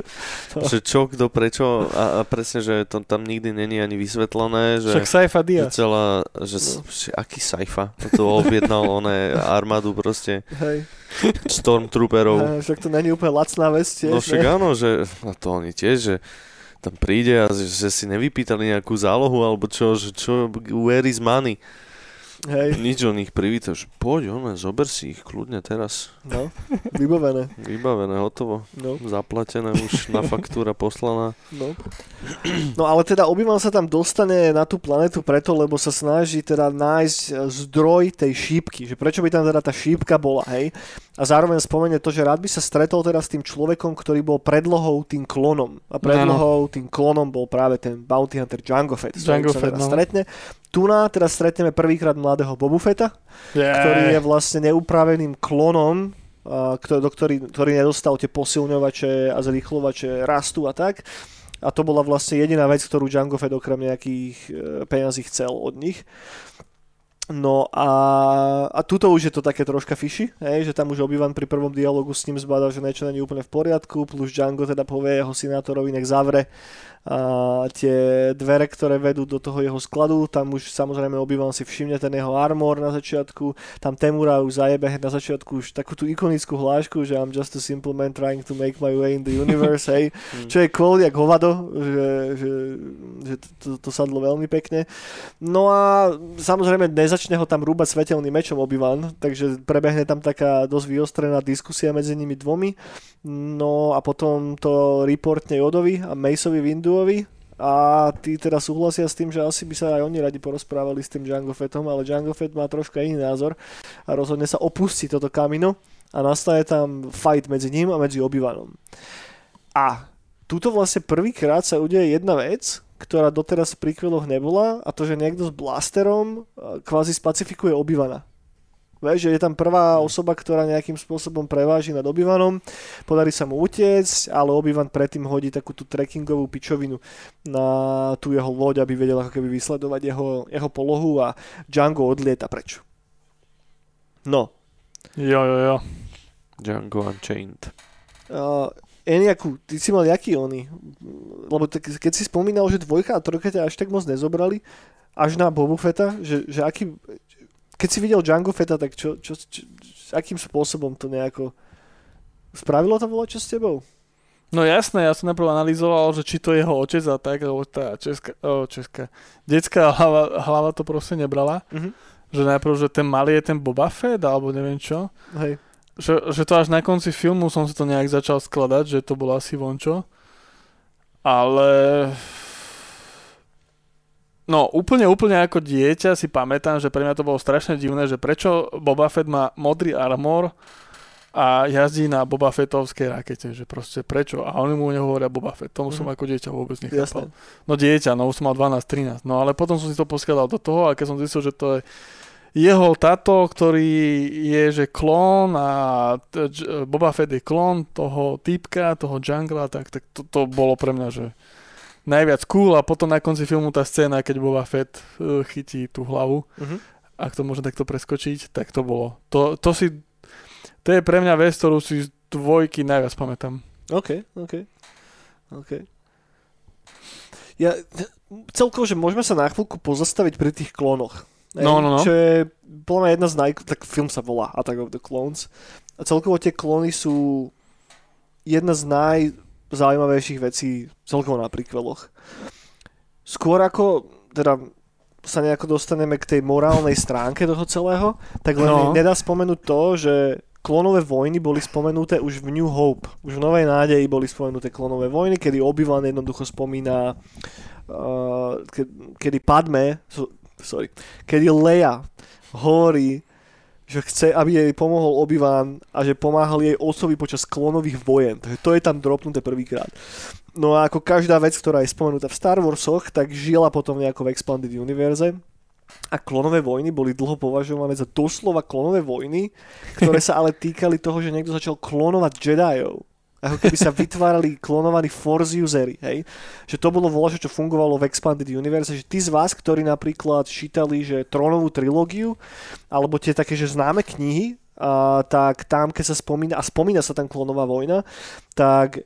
že čo, kto, prečo a, a presne, že to tam nikdy není ani vysvetlené. Že, Však Saifa Dia. Že celá, že, no. že aký Saifa? To objednal oné armádu proste. Hej. Stormtrooperov. Však to není úplne lacná vec tiež. No však ne? áno, že a to oni tiež, že tam príde a že, si nevypýtali nejakú zálohu alebo čo, že čo, where is money? Hej. Nič o nich privíta, že poď, on, zober si ich kľudne teraz. No, vybavené. vybavené, hotovo. No. Zaplatené už na faktúra poslaná. No. no ale teda obi sa tam dostane na tú planetu preto, lebo sa snaží teda nájsť zdroj tej šípky, že prečo by tam teda tá šípka bola, hej. A zároveň spomenie to, že rád by sa stretol teda s tým človekom, ktorý bol predlohou tým klonom. A predlohou tým klonom bol práve ten Bounty Hunter Django Fett, Django Fett, no. stretne. Tu na teraz stretneme prvýkrát mladého Bobu Fetta, yeah. ktorý je vlastne neupraveným klonom, ktorý, ktorý, ktorý nedostal tie posilňovače a zrýchlovače rastu a tak. A to bola vlastne jediná vec, ktorú Django Fett okrem nejakých e, peňazí chcel od nich. No a, a tuto už je to také troška fishy, hej, že tam už Obi-Wan pri prvom dialogu s ním zbadal, že niečo není úplne v poriadku, plus Django teda povie jeho senátorovi, nech zavre a tie dvere, ktoré vedú do toho jeho skladu, tam už samozrejme obývam si všimne ten jeho armor na začiatku, tam Temura už zajebe na začiatku už takú tú ikonickú hlášku, že I'm just a simple man trying to make my way in the universe, hej, mm. čo je quote jak hovado, že, že, že to, to, to sadlo veľmi pekne. No a samozrejme nezačne ho tam rúbať svetelným mečom obývan, takže prebehne tam taká dosť vyostrená diskusia medzi nimi dvomi. No a potom to reportne Jodovi a Maceovi Windu Hinduovi a tí teda súhlasia s tým, že asi by sa aj oni radi porozprávali s tým Django Fettom, ale Django Fett má troška iný názor a rozhodne sa opustí toto kamino a nastane tam fight medzi ním a medzi obyvanom. A tuto vlastne prvýkrát sa udeje jedna vec, ktorá doteraz v príkveloch nebola a to, že niekto s blasterom kvázi spacifikuje obyvana. Vieš, že je tam prvá osoba, ktorá nejakým spôsobom preváži nad obyvanom, podarí sa mu utiecť, ale obyvan predtým hodí takú tú trekkingovú pičovinu na tú jeho loď, aby vedel ako keby vysledovať jeho, jeho polohu a Django odlieta preč. No. Jo, jo, jo. Django Unchained. Uh, Eniaku, ty si mal jaký oni? Lebo tak, keď si spomínal, že dvojka a trojka ťa až tak moc nezobrali, až na Bobu Feta, že, že aký, keď si videl Django Feta, tak čo, čo, čo, akým spôsobom to nejako spravilo to bolo čo s tebou? No jasné, ja som najprv analyzoval, že či to je jeho otec a tak, lebo tá česká, oh, česká, detská hlava, hlava to proste nebrala. Mm-hmm. Že najprv, že ten malý je ten Boba Fett, alebo neviem čo. Hej. Že, že to až na konci filmu som si to nejak začal skladať, že to bolo asi vončo. Ale No úplne, úplne ako dieťa si pamätám, že pre mňa to bolo strašne divné, že prečo Boba Fett má modrý armor a jazdí na Boba Fettovskej rakete, že proste prečo? A oni mu nehovoria Boba Fett, tomu som mm. ako dieťa vôbec nechápal. Jasne. No dieťa, no už som mal 12-13, no ale potom som si to poskladal do toho a keď som zistil, že to je jeho tato, ktorý je že klón a Boba Fett je klón toho typka, toho jungla, tak, tak to, to bolo pre mňa, že najviac cool a potom na konci filmu tá scéna, keď Boba Fett uh, chytí tú hlavu, uh-huh. ak to môže takto preskočiť, tak to bolo. To, to si, to je pre mňa vec, ktorú si z dvojky najviac pamätám. OK, OK, OK. Ja, celkovo, že môžeme sa na chvíľku pozastaviť pri tých klónoch. No, no, no. Čo je podľa mňa jedna z naj... Tak film sa volá Attack of the Clones. A celkovo tie klóny sú jedna z naj zaujímavejších vecí celkovo na príkveloch. Skôr ako, teda sa nejako dostaneme k tej morálnej stránke toho celého, tak len No. nedá spomenúť to, že klonové vojny boli spomenuté už v New Hope. Už v Novej nádeji boli spomenuté klonové vojny, kedy Obi-Wan jednoducho spomína, uh, ke, kedy Padme, so, sorry, kedy Leia hovorí, že chce, aby jej pomohol Obi-Wan a že pomáhal jej osobi počas klonových vojen. Takže to je tam dropnuté prvýkrát. No a ako každá vec, ktorá je spomenutá v Star Warsoch, tak žila potom nejako v Expanded Universe. A klonové vojny boli dlho považované za doslova klonové vojny, ktoré sa ale týkali toho, že niekto začal klonovať Jediov. Ako keby sa vytvárali klonovaní Force usery, hej. Že to bolo voľačo, čo fungovalo v Expanded Universe, že tí z vás, ktorí napríklad čítali, že trónovú trilógiu, alebo tie také, že známe knihy, a, tak tam, keď sa spomína, a spomína sa tam klonová vojna, tak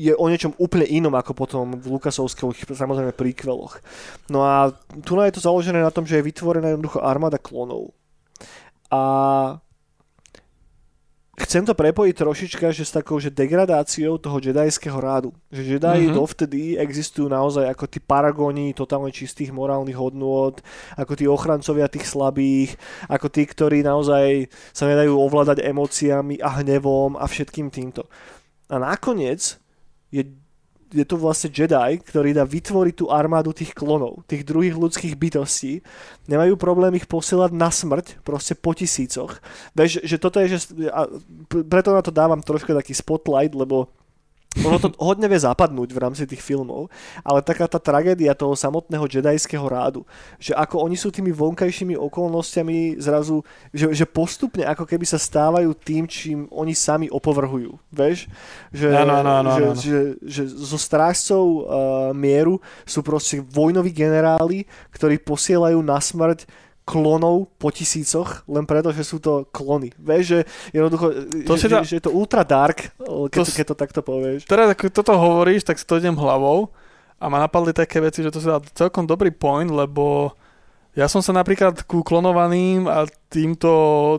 je o niečom úplne inom ako potom v Lukasovských samozrejme príkveloch. No a tu je to založené na tom, že je vytvorená jednoducho armáda klonov. A chcem to prepojiť trošička, že s takou že degradáciou toho jedajského rádu. Že Jedi Mhm. mm-hmm. dovtedy existujú naozaj ako tí paragoni totálne čistých morálnych hodnôt, ako tí ochrancovia tých slabých, ako tí, ktorí naozaj sa nedajú ovládať emóciami a hnevom a všetkým týmto. A nakoniec je, je to vlastne Jedi, ktorý dá vytvoriť tú armádu tých klonov, tých druhých ľudských bytostí. Nemajú problém ich posielať na smrť, proste po tisícoch. Vieš, že toto je, že, a preto na to dávam trošku taký spotlight, lebo ono to hodne vie zapadnúť v rámci tých filmov, ale taká tá tragédia toho samotného jedajského rádu, že ako oni sú tými vonkajšími okolnostiami zrazu, že, že postupne ako keby sa stávajú tým, čím oni sami opovrhujú. Vieš? Že, Áno, áno, áno, že, áno. že, že zo strážcov uh, mieru sú proste vojnoví generáli, ktorí posielajú na smrť klonov po tisícoch, len preto, že sú to klony. Vieš, že jednoducho, To že, si že, dá- že je to ultra dark, keď To keď to takto povieš. Teraz ako toto hovoríš, tak si to idem hlavou a ma napadli také veci, že to si dal celkom dobrý point, lebo ja som sa napríklad ku klonovaným a týmto,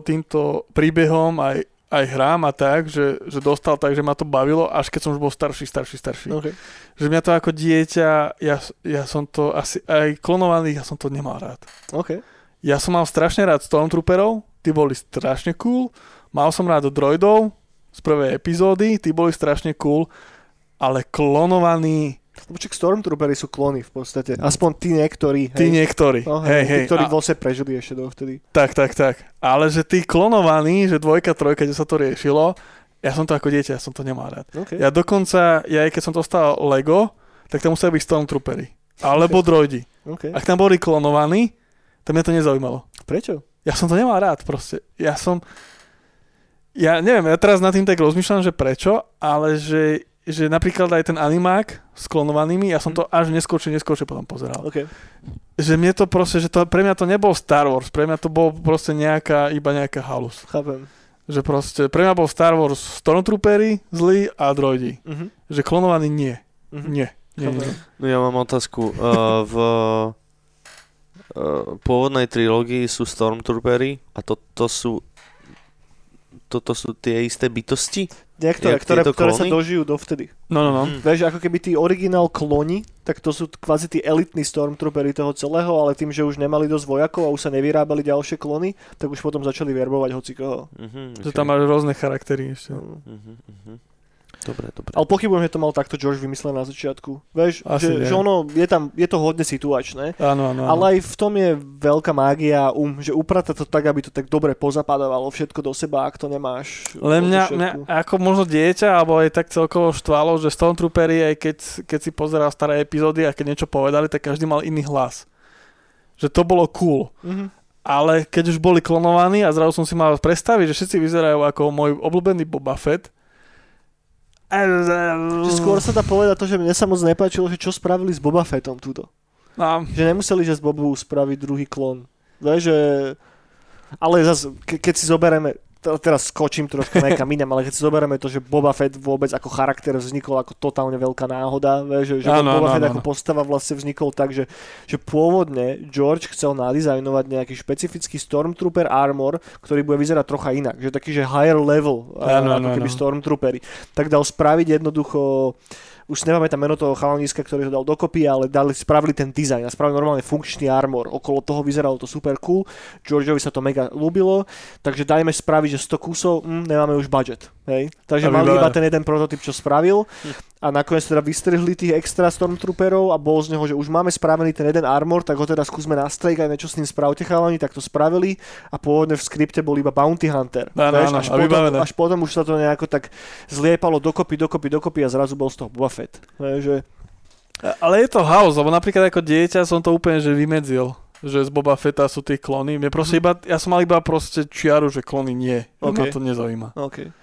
týmto príbehom aj, aj hrám a tak, že, že dostal tak, že ma to bavilo, až keď som už bol starší, starší, starší. Okay. Že mňa to ako dieťa, ja, ja som to asi, aj klonovaných, ja som to nemal rád. OK. Ja som mal strašne rád Stormtrooperov, tí boli strašne cool. Mal som rád droidov z prvej epizódy, tí boli strašne cool, ale klonovaní, Lebo však Stormtroopery sú klony v podstate. Aspoň tí niektorí. Hej. tí niektorí. No, hej, hej, hej, tí, ktorí a, vlastne prežili ešte dovtedy. tak, tak, tak. Ale že tí klonovaní, že dvojka, trojka, kde sa to riešilo, ja som to ako dieťa, ja som to nemal rád. Okay. Ja dokonca, ja aj keď som dostal Lego, tak tam museli byť Stormtroopery. Alebo droidi. Okay. Ak tam boli klonovaní, to mňa to nezaujímalo. Prečo? Ja som to nemal rád proste. Ja som... Ja neviem, ja teraz nad tým tak rozmýšľam, že prečo, ale že, že napríklad aj ten animák s klonovanými, ja som to až neskôršie, neskôršie potom pozeral. OK. Že mne to proste, že to, pre mňa to nebol Star Wars, pre mňa to bol proste nejaká, iba nejaká halus. Chápem. Že proste, pre mňa bol Star Wars Stormtroopery zlí a droidi. Mhm. Že klonovaní nie. Mhm. Nie. nie, nie. No ja mám otázku. Uh, v pôvodnej trilógii sú Stormtroopery a to, to sú toto sú tie isté bytosti? Niektoré, Jak ktoré, ktoré sa klony? dožijú dovtedy. No, no, no. Mhm. Vieš, ako keby tí originál kloni, tak to sú kvázi tí elitní Stormtroopery toho celého, ale tým, že už nemali dosť vojakov a už sa nevyrábali ďalšie klony, tak už potom začali verbovať hocikoho. Uh-huh, Že tam máš rôzne charaktery ešte. Mm. Uh-huh, uh-huh. Dobre, dobre. Ale pochybujem, že to mal takto George vymyslené na začiatku. Vieš, Asi že, nie. že ono, je tam, je to hodne situačné, Áno, áno, áno. ale aj v tom je veľká mágia, um, že upratať to tak, aby to tak dobre pozapadávalo všetko do seba, ak to nemáš. Len mňa, mňa ako možno dieťa, alebo aj tak celkovo štvalo, že Stormtroopery, aj keď, keď si pozeral staré epizódy a keď niečo povedali, tak každý mal iný hlas. Že to bolo cool. Mhm. Ale keď už boli klonovaní a zrazu som si mal predstaviť, že všetci vyzerajú ako môj obľúbený Boba Fett, Že skôr sa dá povedať to, že mne sa moc nepáčilo, že čo spravili s Boba Fettom túto. No, Že nemuseli, že z Bobu spraviť druhý klon. Vieš, že... Ale zase, ke- keď si zoberieme, teraz skočím trošku nekam inam, ale keď si zoberieme to, že Boba Fett vôbec ako charakter vznikol ako totálne veľká náhoda, že, že Áno, Boba áno, Fett áno. ako postava vlastne vznikol tak, že, že pôvodne George chcel nadizajnovať nejaký špecifický Stormtrooper armor, ktorý bude vyzerať trocha inak, že taký, že higher level, Áno, ako áno, keby áno. Stormtroopery. Tak dal spraviť jednoducho už si nepamätám meno toho chalaniska, ktorý ho dal dokopy, ale dali, spravili ten dizajn a spravili normálne funkčný armor. Okolo toho vyzeralo to super cool, Georgeovi sa to mega ľúbilo, takže dajme spraviť, že 100 kusov, hm, nemáme už budget. Hej? Takže mali iba ten jeden prototyp, čo spravil a nakoniec teda vystrihli tých extra Stormtrooperov a bol z neho, že už máme spravený ten jeden armor, tak ho teda skúsme nastrejkať, niečo s tým spravte chalani, tak to spravili a pôvodne v skripte bol iba Bounty Hunter. Áno, áno, až, potom, vybavené. až potom už sa to nejako tak zliepalo dokopy, dokopy, dokopy a zrazu bol z toho Boba Fett. Vieš, že... Ale je to house, lebo napríklad ako dieťa som to úplne že vymedzil že z Boba Fetta sú tie klony. Mne proste iba, ja som mal iba proste čiaru, že klony nie. Okay. Ma to nezaujíma. Okay.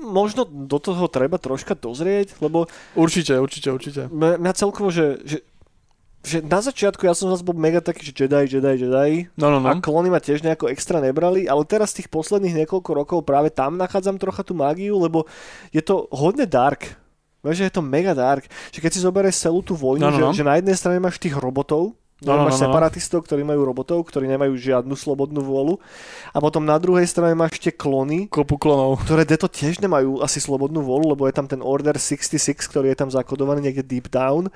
Možno do toho treba troška dozrieť, lebo Určite, určite, určite. mňa, celkovo, že, že, že na začiatku ja som zase bol mega taký, že Jedi, Jedi, Jedi No, no, no. a klony ma tiež nejako extra nebrali, ale teraz tých posledných niekoľko rokov práve tam nachádzam trocha tú mágiu, lebo je to hodne dark. Vieš, že je to mega dark. Že keď si zoberieš celú tú vojnu, No, no, no. Že, že na jednej strane máš tých robotov, No, no, máš no, no. separatistov, ktorí majú robotov, ktorí nemajú žiadnu slobodnú vôľu. A potom na druhej strane máš tie klony, Kopu klonov. ktoré deto tiež nemajú asi slobodnú volu, lebo je tam ten Order 66, ktorý je tam zakodovaný niekde deep down.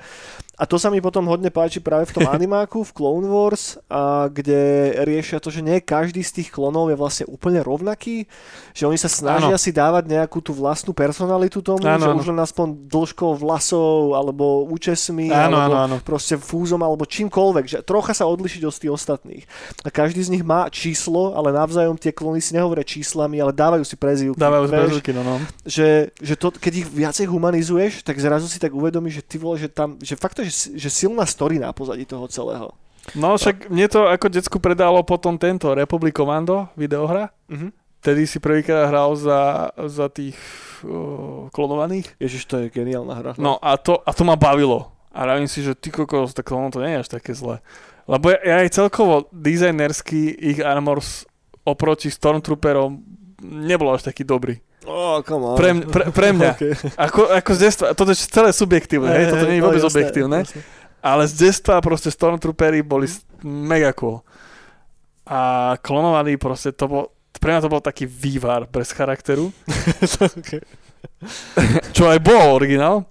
A to sa mi potom hodne páči práve v tom animáku, v Clone Wars, a kde riešia to, že nie každý z tých klonov je vlastne úplne rovnaký, že oni sa snažia Áno. si dávať nejakú tú vlastnú personalitu tomu, Áno, že áno. už len aspoň dĺžkou vlasov, alebo účesmi, Áno, alebo áno, áno. proste fúzom, alebo čímkoľvek, že trocha sa odlišiť od tých ostatných. A každý z nich má číslo, ale navzájom tie klony si nehovoria číslami, ale dávajú si prezývky. Dávajú vieš? zbežky, no, no. že, že to, keď ich viacej humanizuješ, tak zrazu si tak uvedomíš, že ty vole, že tam, že fakt to, že, že silná story na pozadí toho celého. No však mne to ako decku predalo potom tento Republic Commando videohra. Mhm. Tedy si prvýkrát hral za, za tých uh, klonovaných. Ježiš, to je geniálna hra. No a to, a to ma bavilo. A vravím si, že ty kokos, tak ono to nie je až také zlé. Lebo ja, ja aj celkovo dizajnersky ich armors oproti Stormtrooperom nebol až taký dobrý. Oh, come on. Pre, pre, pre mňa. Okay. Ako, ako z detstva, toto je celé subjektívne, hej, toto nie je no, vôbec jasné, objektívne. jasné. Ale z detstva proste Stormtroopery boli mega cool. A klonovaní proste to bol, pre mňa to bol taký vývar bez charakteru, okay. čo aj bol originál,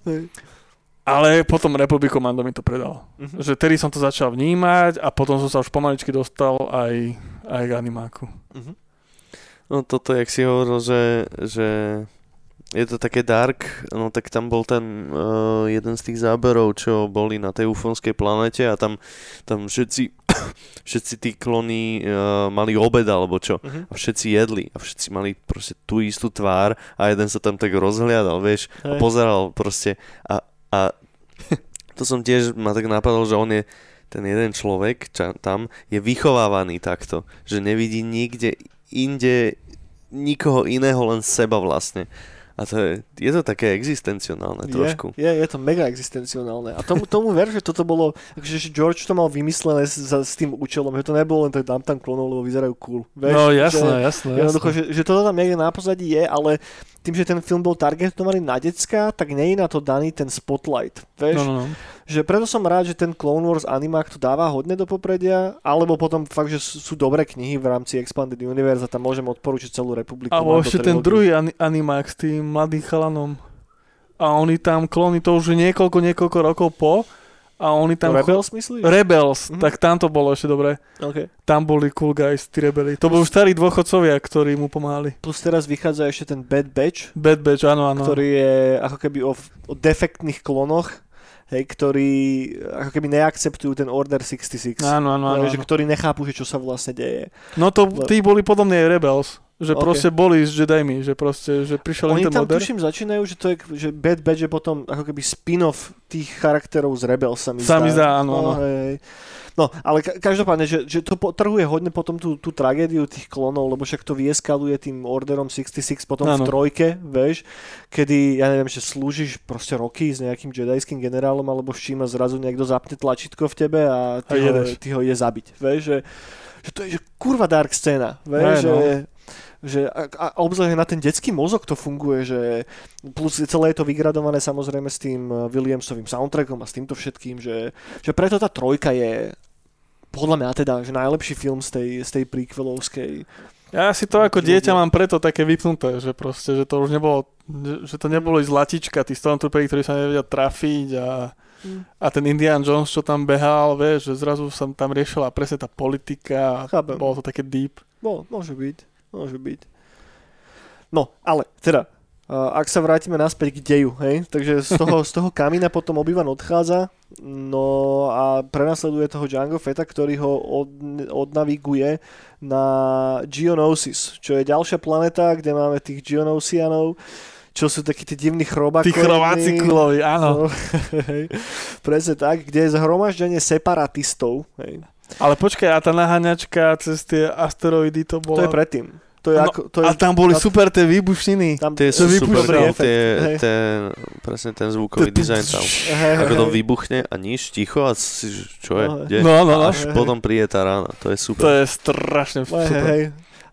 ale potom Republic Commando mi to predal. Mhm. Že tedy som to začal vnímať a potom som sa už pomaličky dostal aj, aj k animáku. Mhm. No toto, jak si hovoril, že, že je to také dark, no tak tam bol ten uh, jeden z tých záberov, čo boli na tej ufonskej planete a tam, tam všetci, všetci tí klony uh, mali obed alebo čo. Mhm. A všetci jedli a všetci mali proste tú istú tvár a jeden sa tam tak rozhliadal, vieš, a Hej. pozeral proste a, a to som tiež ma tak napadol, že on je ten jeden človek ča, tam je vychovávaný takto, že nevidí nikde inde nikoho iného, len seba vlastne. A to je, je to také existencionálne trošku. Je, je, je to mega existencionálne. A tomu, tomu ver, že toto bolo, že George to mal vymyslené s, s tým účelom, že to nebolo len tak dám tam klonov, lebo vyzerajú cool. Vieš, no že, jasné, jasné, Jednoducho, jasné. že, že toto tam niekde na pozadí je, ale tým, že ten film bol targetovaný na decka, tak nie je na to daný ten spotlight. Vieš? No, no, no. Že preto som rád, že ten Clone Wars animák to dáva hodne do popredia, alebo potom fakt, že sú dobré knihy v rámci Expanded Universe a tam môžem odporučiť celú republiku. Alebo ešte ten druhý ani- animák s tým mladým chalanom. A oni tam klony, to už niekoľko, niekoľko rokov po. A oni tam... Rebels, myslíš? Rebels, Mhm. tak tam to bolo ešte dobre. Okay. Tam boli cool guys, tí rebeli. To boli už starí dôchodcovia, ktorí mu pomáhali. Plus teraz vychádza ešte ten Bad Batch, Bad Batch, áno, áno. ktorý je ako keby o, o defektných klonoch, hej, ktorí ako keby neakceptujú ten Order 66. Áno, áno, áno. Že, ktorí nechápu, že čo sa vlastne deje. No to, tí boli podobne Rebels. Že Ok. proste boli s Jedimi, že proste, že prišiel len Oni ten tam model. tuším začínajú, že to je, že Bad Batch je potom ako keby spin-off tých charakterov z Rebels sa mi Sa zdá. mi zdá, áno, áno. No, hej. no ale ka- každopádne, že, že to potrhuje hodne potom tú, tú tragédiu tých klonov, lebo však to vyeskaluje tým Orderom 66 potom v Áno. trojke, vieš, kedy, ja neviem, že slúžiš proste roky s nejakým jedajským generálom alebo s čím a zrazu niekto zapne tlačítko v tebe a ty, A ho, ty ho ide zabiť, vieš, že, že to je že kurva dark scéna, vieš, no. že, že a, a obzvlášť na ten detský mozog to funguje, že plus celé je to vygradované samozrejme s tým eh, Williamsovým soundtrackom a s týmto všetkým, že, že preto tá trojka je podľa mňa teda, že najlepší film z tej, z tej prequelovskej Ja si to ako dieťa mám preto také vypnuté, že proste, že to už nebolo, že to neboli zlatička, tí stormtrooperi, ktorí sa nevedia trafiť a, Mm. a ten Indiana Jones, čo tam behal, vieš, že zrazu sa tam riešila presne tá politika a Chápem. bolo to také deep. No, môže byť, môže byť. No, ale teda, uh, ak sa vrátime naspäť k deju, hej, takže z toho, z toho kamína potom Obi-Wan odchádza, no a prenasleduje toho Django Feta, ktorý ho od, odnaviguje na Geonosis, čo je ďalšia planeta, kde máme tých Geonosianov, čo sú takí tí divní chrobákovní. Tí chromáci kulovi, áno. No, hej, presne tak, kde je zhromaždenie separatistov, hej. Ale počkaj, a tá naháňačka cez tie asteroidy to bola... To je predtým. To je No, ako, to je, a tam boli na- super tie výbušniny. tam, Tie To sú super, Dobrý no, efekt, tie, hej. ten, presne ten zvukový dizajn tam. Hej, Ako to hej. vybuchne a nič, ticho a si, čo je, No, kde? no, no, no. Až Hej, potom príde tá rána, to je To super. je strašne Hej, super. hej.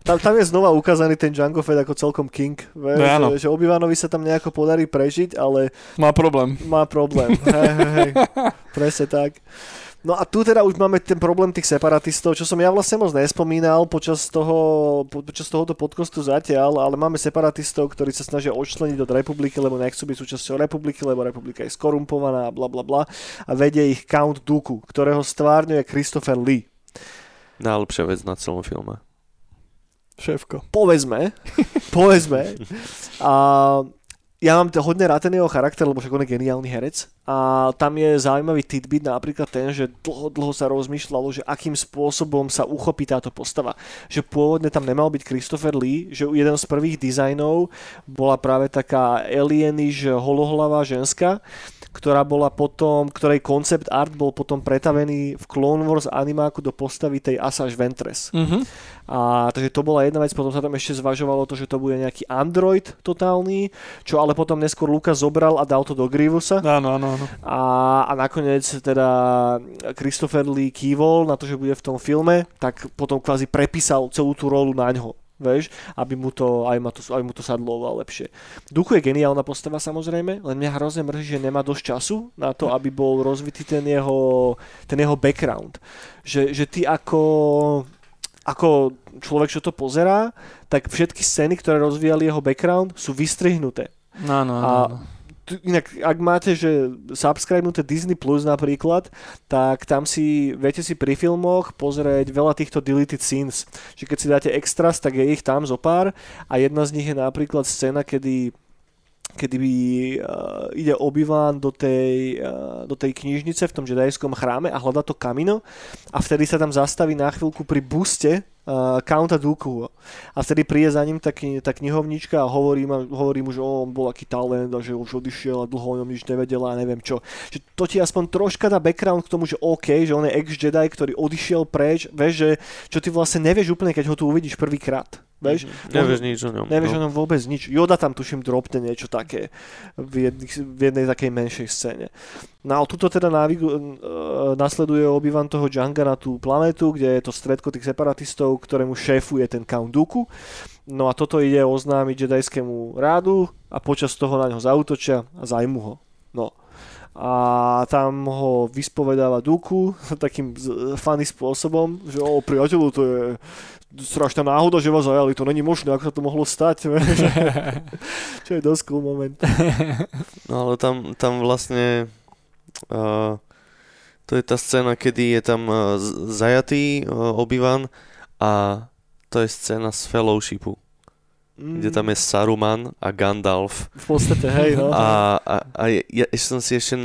Tam, tam je znova ukázaný ten Django Fett ako celkom king. Vieš, No, áno. že, že Obi-Wanovi sa tam nejako podarí prežiť, ale Má problém. má problém. hej, hej, hej. Presne tak. No a tu teda už máme ten problém tých separatistov, čo som ja vlastne moc nespomínal počas, toho, po- počas tohoto podcastu zatiaľ, ale máme separatistov, ktorí sa snažia odčleniť od republiky, lebo nechcú byť súčasťou republiky, lebo republika je skorumpovaná a bla bla bla. A vedie ich Count Dooku, ktorého stvárňuje Christopher Lee. Najlepšia vec na celom filme. Šéfko. povedzme, povedzme. A ja mám hodne rád ten jeho charakter, lebo však on je geniálny herec. A tam je zaujímavý tidbit napríklad ten, že dlho, dlho sa rozmýšľalo, že akým spôsobom sa uchopí táto postava. Že pôvodne tam nemal byť Christopher Lee, že jeden z prvých dizajnov bola práve taká alieniš holohlavá ženská, ktorá bola potom, ktorej koncept art bol potom pretavený v Clone Wars animáku do postavy tej Asajj Ventress. Mhm. A takže to bola jedna vec, potom sa tam ešte zvažovalo to, že to bude nejaký android totálny, čo ale potom neskôr Lucas zobral a dal to do Grievousa. Áno, áno, áno. A, a nakoniec teda Christopher Lee kývol na to, že bude v tom filme, tak potom kvázi prepísal celú tú rolu na ňo. Vieš, aby mu to, aj, ma to, aby mu to sadlo oveľa lepšie. Duchu je geniálna postava samozrejme, len mňa hrozne mrzí, že nemá dosť času na to, aby bol rozvitý ten jeho, ten jeho background. Že, že ty ako, ako človek, čo to pozerá, tak všetky scény, ktoré rozvíjali jeho background, sú vystrihnuté. Áno, áno, A- áno. Tu- Inak, ak máte, že subscribenuté Disney Plus napríklad, tak tam si, viete si pri filmoch pozrieť veľa týchto deleted scenes. Že keď si dáte extras, tak je ich tam zo pár a jedna z nich je napríklad scéna, kedy kedy by, uh, ide Obi-Wan do tej, uh, do tej knižnice v tom jedajskom chráme a hľada to kamino a vtedy sa tam zastaví na chvíľku pri buste uh, Counta Dooku. A vtedy príde za ním tá, tá knihovnička a hovorí, ma, hovorí mu, že on bol aký talent a že už odišiel a dlho o ňom nič nevedela a neviem čo. Že to ti aspoň troška dá background k tomu, že OK, že on je ex-Jedi, ktorý odišiel preč, vieš, že čo ty vlastne nevieš úplne, keď ho tu uvidíš prvýkrát. Vieš? Nevieš nič o ňom. Nevieš o no. ňom vôbec nič. Yoda tam tuším dropne niečo také v, jedných, v jednej takej menšej scéne. No a tuto teda navigu, uh, nasleduje Obi-Wan toho Djanga na tú planetu, kde je to stredko tých separatistov, ktorému šéfuje ten Count Dooku. No a toto ide oznámiť jedajskému rádu a počas toho na ňo zautočia a zajmu ho. No. A tam ho vyspovedáva Duku takým funny spôsobom, že o priateľu, to je strašná náhoda, že vás zajali, to není možné, ako sa to mohlo stať. Čo je dosť cool moment. No ale tam, tam vlastne uh, to je tá scéna, kedy je tam uh, zajatý uh, Obi-Wan a to je scéna z Fellowshipu, Mm, kde tam je Saruman a Gandalf V podstate, hej, no. a, a, a ja, ja som si ešte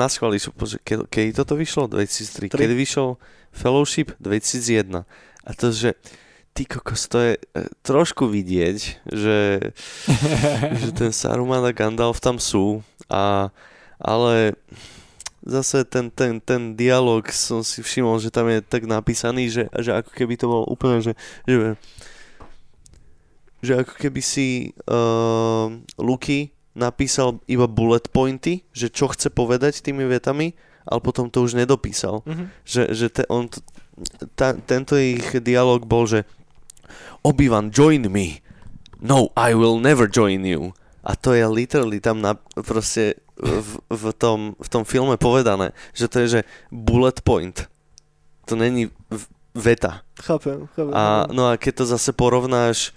pozrieť, ke, kedy toto vyšlo? 2003. Tri. Kedy vyšiel Fellowship? 2001. A to, že ty kokos, to je e, trošku vidieť, že, že ten Saruman a Gandalf tam sú, a, ale zase ten, ten, ten dialog som si všimol, že tam je tak napísaný, že, že ako keby to bolo úplne, že, že, že ako keby si uh, Luky napísal iba bullet pointy, že čo chce povedať tými vetami, ale potom to už nedopísal. Mhm. Že, že te, on, ta, tento ich dialog bol, že Obi-Wan, join me. No, I will never join you. A to je literally tam na, proste v, v, tom, v tom filme povedané, že to je, že bullet point. To není v- veta. Chápem, chápem. A, no a keď to zase porovnáš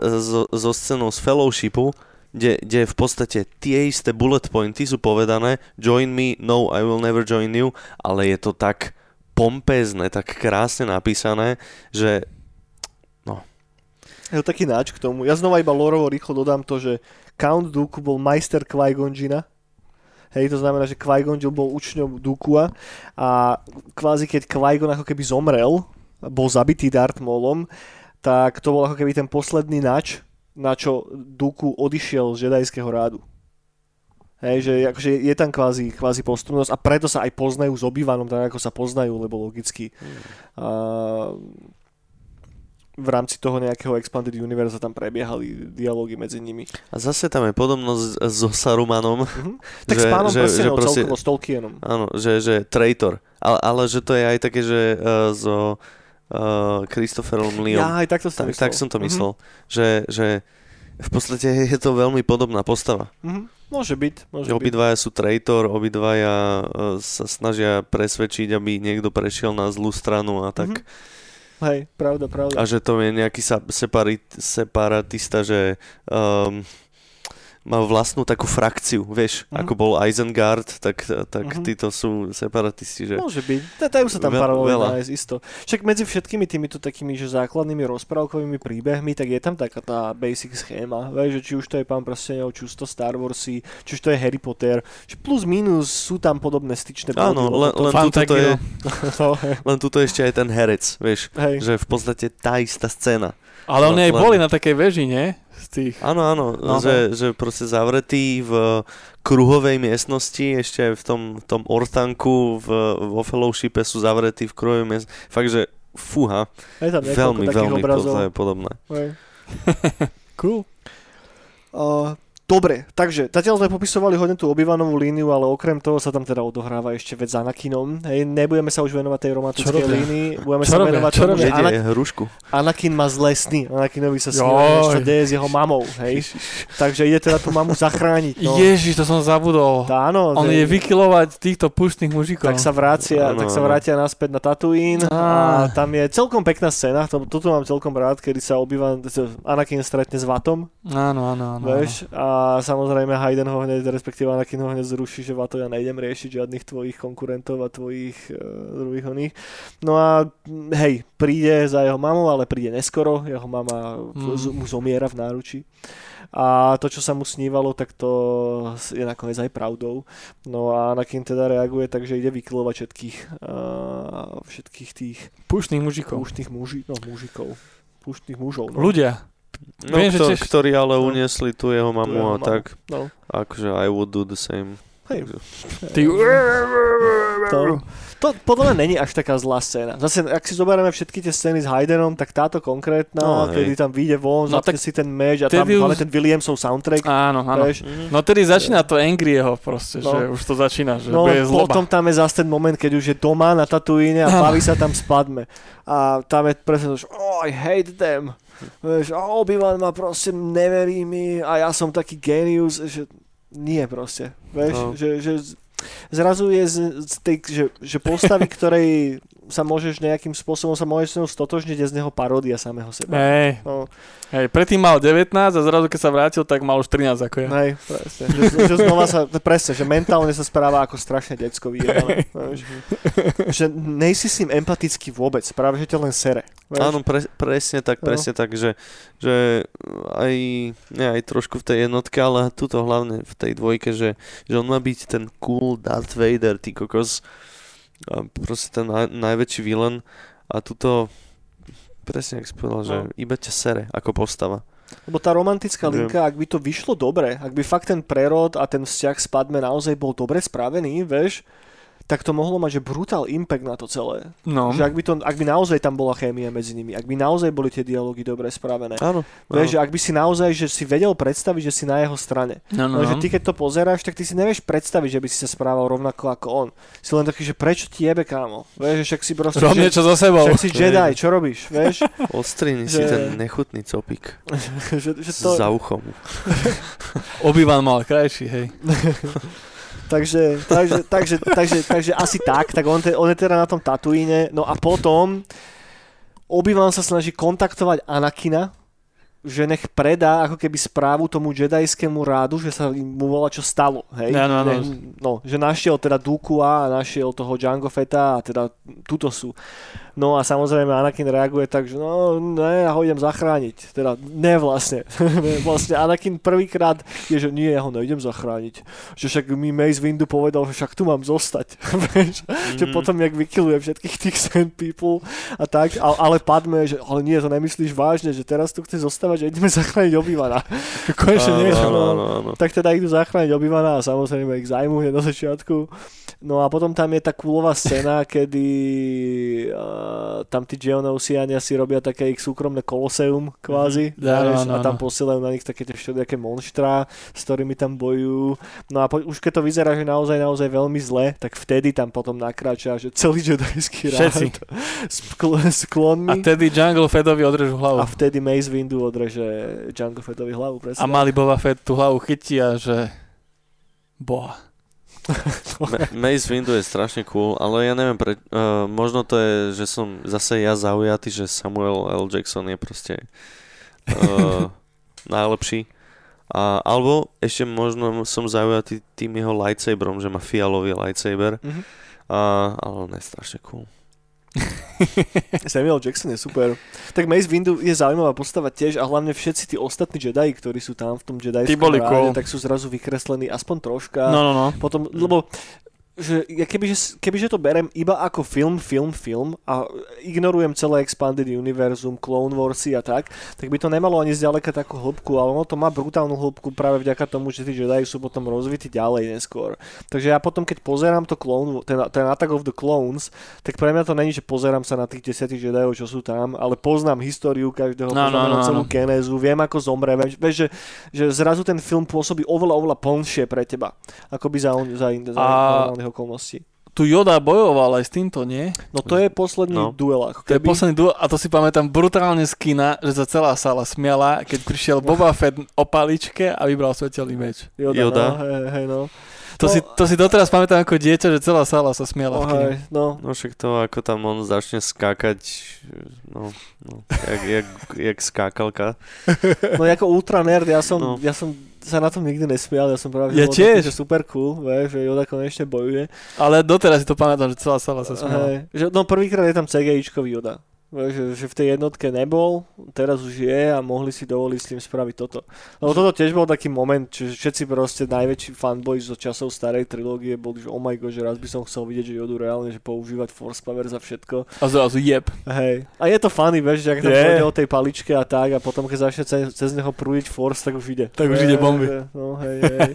so, so scénou z Fellowshipu, kde, kde v podstate tie isté bullet pointy sú povedané join me, no I will never join you, ale je to tak pompézne, tak krásne napísané, že Je to taký náč k tomu. Ja znova iba lorovo rýchlo dodám to, že Count Dooku bol majster Jina. Hej, to znamená, že Jinn bol učňom Dukua a kvázi keď Qui-Gon ako keby zomrel, bol zabitý Darth Maulom, tak to bol ako keby ten posledný nač, na čo Dooku odišiel z Jedajského rádu. Hej, že akože je tam kvázi, kvázi postupnosť a preto sa aj poznajú s obývanom, tak ako sa poznajú, lebo logicky. A v rámci toho nejakého Expanded Universe tam prebiehali dialógy medzi nimi. a zase tam je podobnosť so Sarumanom, Mhm. Tak s pánom že, že prstenov proste, celkovo s Tolkienom. áno, že, že traitor, ale, ale že to je aj také, že uh, so uh, Christopherom Leom. Ja aj takto som tak, tak som to myslel, že, že v podstate je to veľmi podobná postava. Mhm. Môže byť, môže Že byť. obidvaja sú traitor, obidvaja uh, sa snažia presvedčiť, aby niekto prešiel na zlú stranu a tak. Mhm. Hej, pravda, pravda. A že to je nejaký separit, separatista, že um, má vlastnú takú frakciu, vieš, Mhm. ako bol Isengard, tak, tak Mhm. títo sú separatisti, že... Môže byť. Da- Dajú sa tam veľa. nájsť, isto. Však medzi všetkými týmito takými, že základnými rozprávkovými príbehmi, tak je tam taká tá basic schéma. Vieš, že či už to je Pán prstenov, či už to Star Warsy, či už to je Harry Potter, že plus minus sú tam podobné styčné body. Áno, len, to- len, tuto to je, len tuto ešte aj ten herec, vieš, hej. že v podstate tá istá scéna. Ale oni aj boli na takej veži, nie? Z tých... Áno, áno, No. že, že proste zavretý v kruhovej miestnosti, ešte v tom, v tom ortanku v, vo fellowshipe sú zavretí v kruhovej miestnosti. Fakt, že fúha, Je tam niekoľko veľmi, veľmi obrazov. podobné. Cool. Uh, dobre, takže zatiaľ sme popisovali hodne tú obývanovú líniu, ale okrem toho sa tam teda odohráva ešte vec s Anakinom. Hej, nebudeme sa už venovať tej romantickej línii, budeme Čo sa robia? venovať Čo tomu, že robia? Ana- Jede hrušku. Anakin má zlé sny. Anakinovi sa sní, Joj. čo deje s jeho mamou. Hej. Takže ide teda tú mamu zachrániť. No. Ježiš, to som zabudol. Tá, áno, On je vykilovať týchto puštných mužikov. tak sa vrátia, Áno, tak sa vrátia naspäť na Tatooine a tam je celkom pekná scéna, to, toto mám celkom rád, kedy sa obýva, Anakin stretne s Vatom, Áno, áno, áno. Vieš, a samozrejme Hayden ho hneď, respektíve Anakin ho hneď zruší, že Vato, ja nejdem riešiť žiadnych tvojich konkurentov a tvojich uh, druhých oných. No a mm, hej, príde za jeho mamou, ale príde neskoro, jeho mama Mm. mm. mu zomiera v náruči. A to, čo sa mu snívalo, tak to je nakoniec aj pravdou. No a Anakin teda reaguje tak, že ide vykilovať všetkých, uh, všetkých tých Puštných mužikov. púštnych muži, no, mužikov. Púštnych mužov. No. Ľudia. No, Viem, že kto, tiež- ktorí ale No. uniesli tu jeho Tu mamu jeho a mamu. tak, No. akože I would do the same. Hej. Ty... To, to podľa mňa není až taká zlá scéna. Zase, ak si zoberieme všetky tie scény s Haydenom, tak táto konkrétna, No, hej. kedy tam vyjde von, No tak si ten meč a tam už- ten Williamsov soundtrack. Áno, áno. Vieš? No tedy začína to angry jeho proste, No. že už to začína, že No bude zloba. potom tam je zase ten moment, keď už je doma na Tatooine a baví sa tam spadme. A tam je presne to, že oh, I hate them. Vieš, Obi-Wan ma proste neverí mi a ja som taký genius, že nie proste. Vieš, No. že, že zrazu je z, z tej, že, že postavy, ktorej sa môžeš nejakým spôsobom sa môžeš s ňou stotožniť, je z neho paródia samého seba. Hej, No, hej, predtým mal 19 a zrazu keď sa vrátil, tak mal už 13 ako ja. hej, presne. Že, že znova sa, presne, že mentálne sa správa ako strašne decko vyjebané. vieš. Že nejsi s ním empatický vôbec, práve že ťa len sere. vieš. Áno, pre, presne tak, No. presne tak, že, že aj, ne, aj trošku v tej jednotke, ale tuto hlavne v tej dvojke, že, že on má byť ten cool Darth Vader, ty kokos, a proste ten naj, najväčší vilen a tuto presne, ak si povedal, že No. iba ťa sere ako postava. Lebo tá romantická linka, ak by to vyšlo dobre, ak by fakt ten prerod a ten vzťah s Padme naozaj bol dobre spravený, vieš, tak to mohlo mať že brutál impact na to celé. No. Že ak by, to, ak by naozaj tam bola chémia medzi nimi, ak by naozaj boli tie dialógy dobre spravené. Áno. Vieš, že ak by si naozaj, že si vedel predstaviť, že si na jeho strane. No, No, no, že ty keď to pozeráš, tak ty si nevieš predstaviť, že by si sa správal rovnako ako on. Si len taký, že prečo ti jebe, kámo? Vieš, že však si proste... Rob niečo so sebou. však si Jedi, čo robíš, vieš? Ostrini si že- ten nechutný copík že, že to, za uchom. Obi-Wan mal krajší, hej. Takže, takže, takže, takže, takže, asi tak, tak on, te, on je teda na tom Tatooine, no a potom Obi-Wan sa snaží kontaktovať Anakina, že nech predá ako keby správu tomu jedajskému rádu, že sa mu volá čo stalo. Hej? Áno, áno. Nech, no, že našiel teda Dukua a našiel toho Jango Fetta a teda tuto sú. No a samozrejme Anakin reaguje tak, že no ne, ja ho idem zachrániť. Teda ne vlastne. vlastne Anakin prvýkrát je, že nie, ja ho neidem zachrániť. Že však mi Mace Windu povedal, že však tu mám zostať. Vieš? Že Mhm. potom, jak vykiluje všetkých tých Sand People a tak, ale, ale padme, že ale nie, to nemyslíš vážne, že teraz tu chce zostávať, že ideme zachrániť Obivana. Konečne niečo. áno, no. áno, áno. Tak teda idú zachrániť Obivana a samozrejme ich zajmu hneď na začiatku. No a potom tam je tá kúlová scéna, kedy uh, tam tí Geonosiania si robia také ich súkromné koloseum kvázi. Mhm. Áno, vieš, áno, a tam posielajú na nich také tie všelijaké monštrá, s ktorými tam bojujú. No a po, už keď to vyzerá, že naozaj, naozaj veľmi zle, tak vtedy tam potom nakráča, že celý jedajský rád s, kl- s klonmi. A tedy Jungle Feddovi odrežu hlavu. A vtedy Mace Windu odreže Jango Fettovi hlavu, presne. A malý Boba Fett tú hlavu chytí a že... Boha. Ma- Mace Windu je strašne cool, ale ja neviem, pre, uh, možno to je, že som zase ja zaujatý, že Samuel L. Jackson je proste uh, najlepší. A, alebo ešte možno som zaujatý tým jeho lightsaberom, že má fialový lightsaber. Mhm. A, ale on je strašne cool. Samuel Jackson je super. Tak Mace Windu je zaujímavá postava tiež a hlavne všetci tí ostatní Jedi, ktorí sú tam v tom Jedi cool. tak sú zrazu vykreslení aspoň troška. No, no, no. Potom, lebo že ja kebyže, kebyže to berem iba ako film, film, film a ignorujem celé Expanded Univerzum, Clone Warsy a tak, tak by to nemalo ani zďaleka takú hĺbku, ale ono to má brutálnu hĺbku práve vďaka tomu, že tí Jedi sú potom rozvití ďalej neskôr. Takže ja potom, keď pozerám to Clone, ten, ten Attack of the Clones, tak pre mňa to není, že pozerám sa na tých desiatých Jediov, čo sú tam, ale poznám históriu každého, No, no, poznám no, celú no. genézu, viem ako zomre, vieš, vieš, že, že zrazu ten film pôsobí oveľa, oveľa plnšie pre teba, ako by za, za, za, za A- okolností. Tu Yoda bojoval aj s týmto, nie? No to je posledný No. duel, ako To je keby. posledný duel a to si pamätám brutálne z kina, že sa celá sala smiala, keď prišiel Boba Fett o paličke a vybral svetelný meč. Yoda, Yoda. No, hej, hej, no. To, No, si, to si doteraz pamätám ako dieťa, že celá sala sa smiala Oh, v kine. hej, no. No však to, ako tam on začne skákať, no, no jak, jak, jak skákalka. no ako ultra nerd, ja som, No. ja som sa na tom nikdy nesmial, ja som práve Ja tiež. taký, že super cool, vieš, že Yoda konečne bojuje. Ale doteraz si to pamätám, že celá sala sa smiala. Hej, že, no prvýkrát je tam CGIčkový Yoda. Že, že v tej jednotke nebol, teraz už je a mohli si dovoliť s tým spraviť toto. Lebo toto tiež bol taký moment, že všetci proste najväčší fanboys zo časov starej trilógie boli, že oh my god, že raz by som chcel vidieť, že Yodu reálne, že používať Force Power za všetko. A zrazu jeb. Hej. A je to funny, vieš, že ak tam pôjde o tej paličke a tak a potom keď začne cez, cez neho prúdiť force, tak už ide. Tak už ide bomby. No, hej, hej.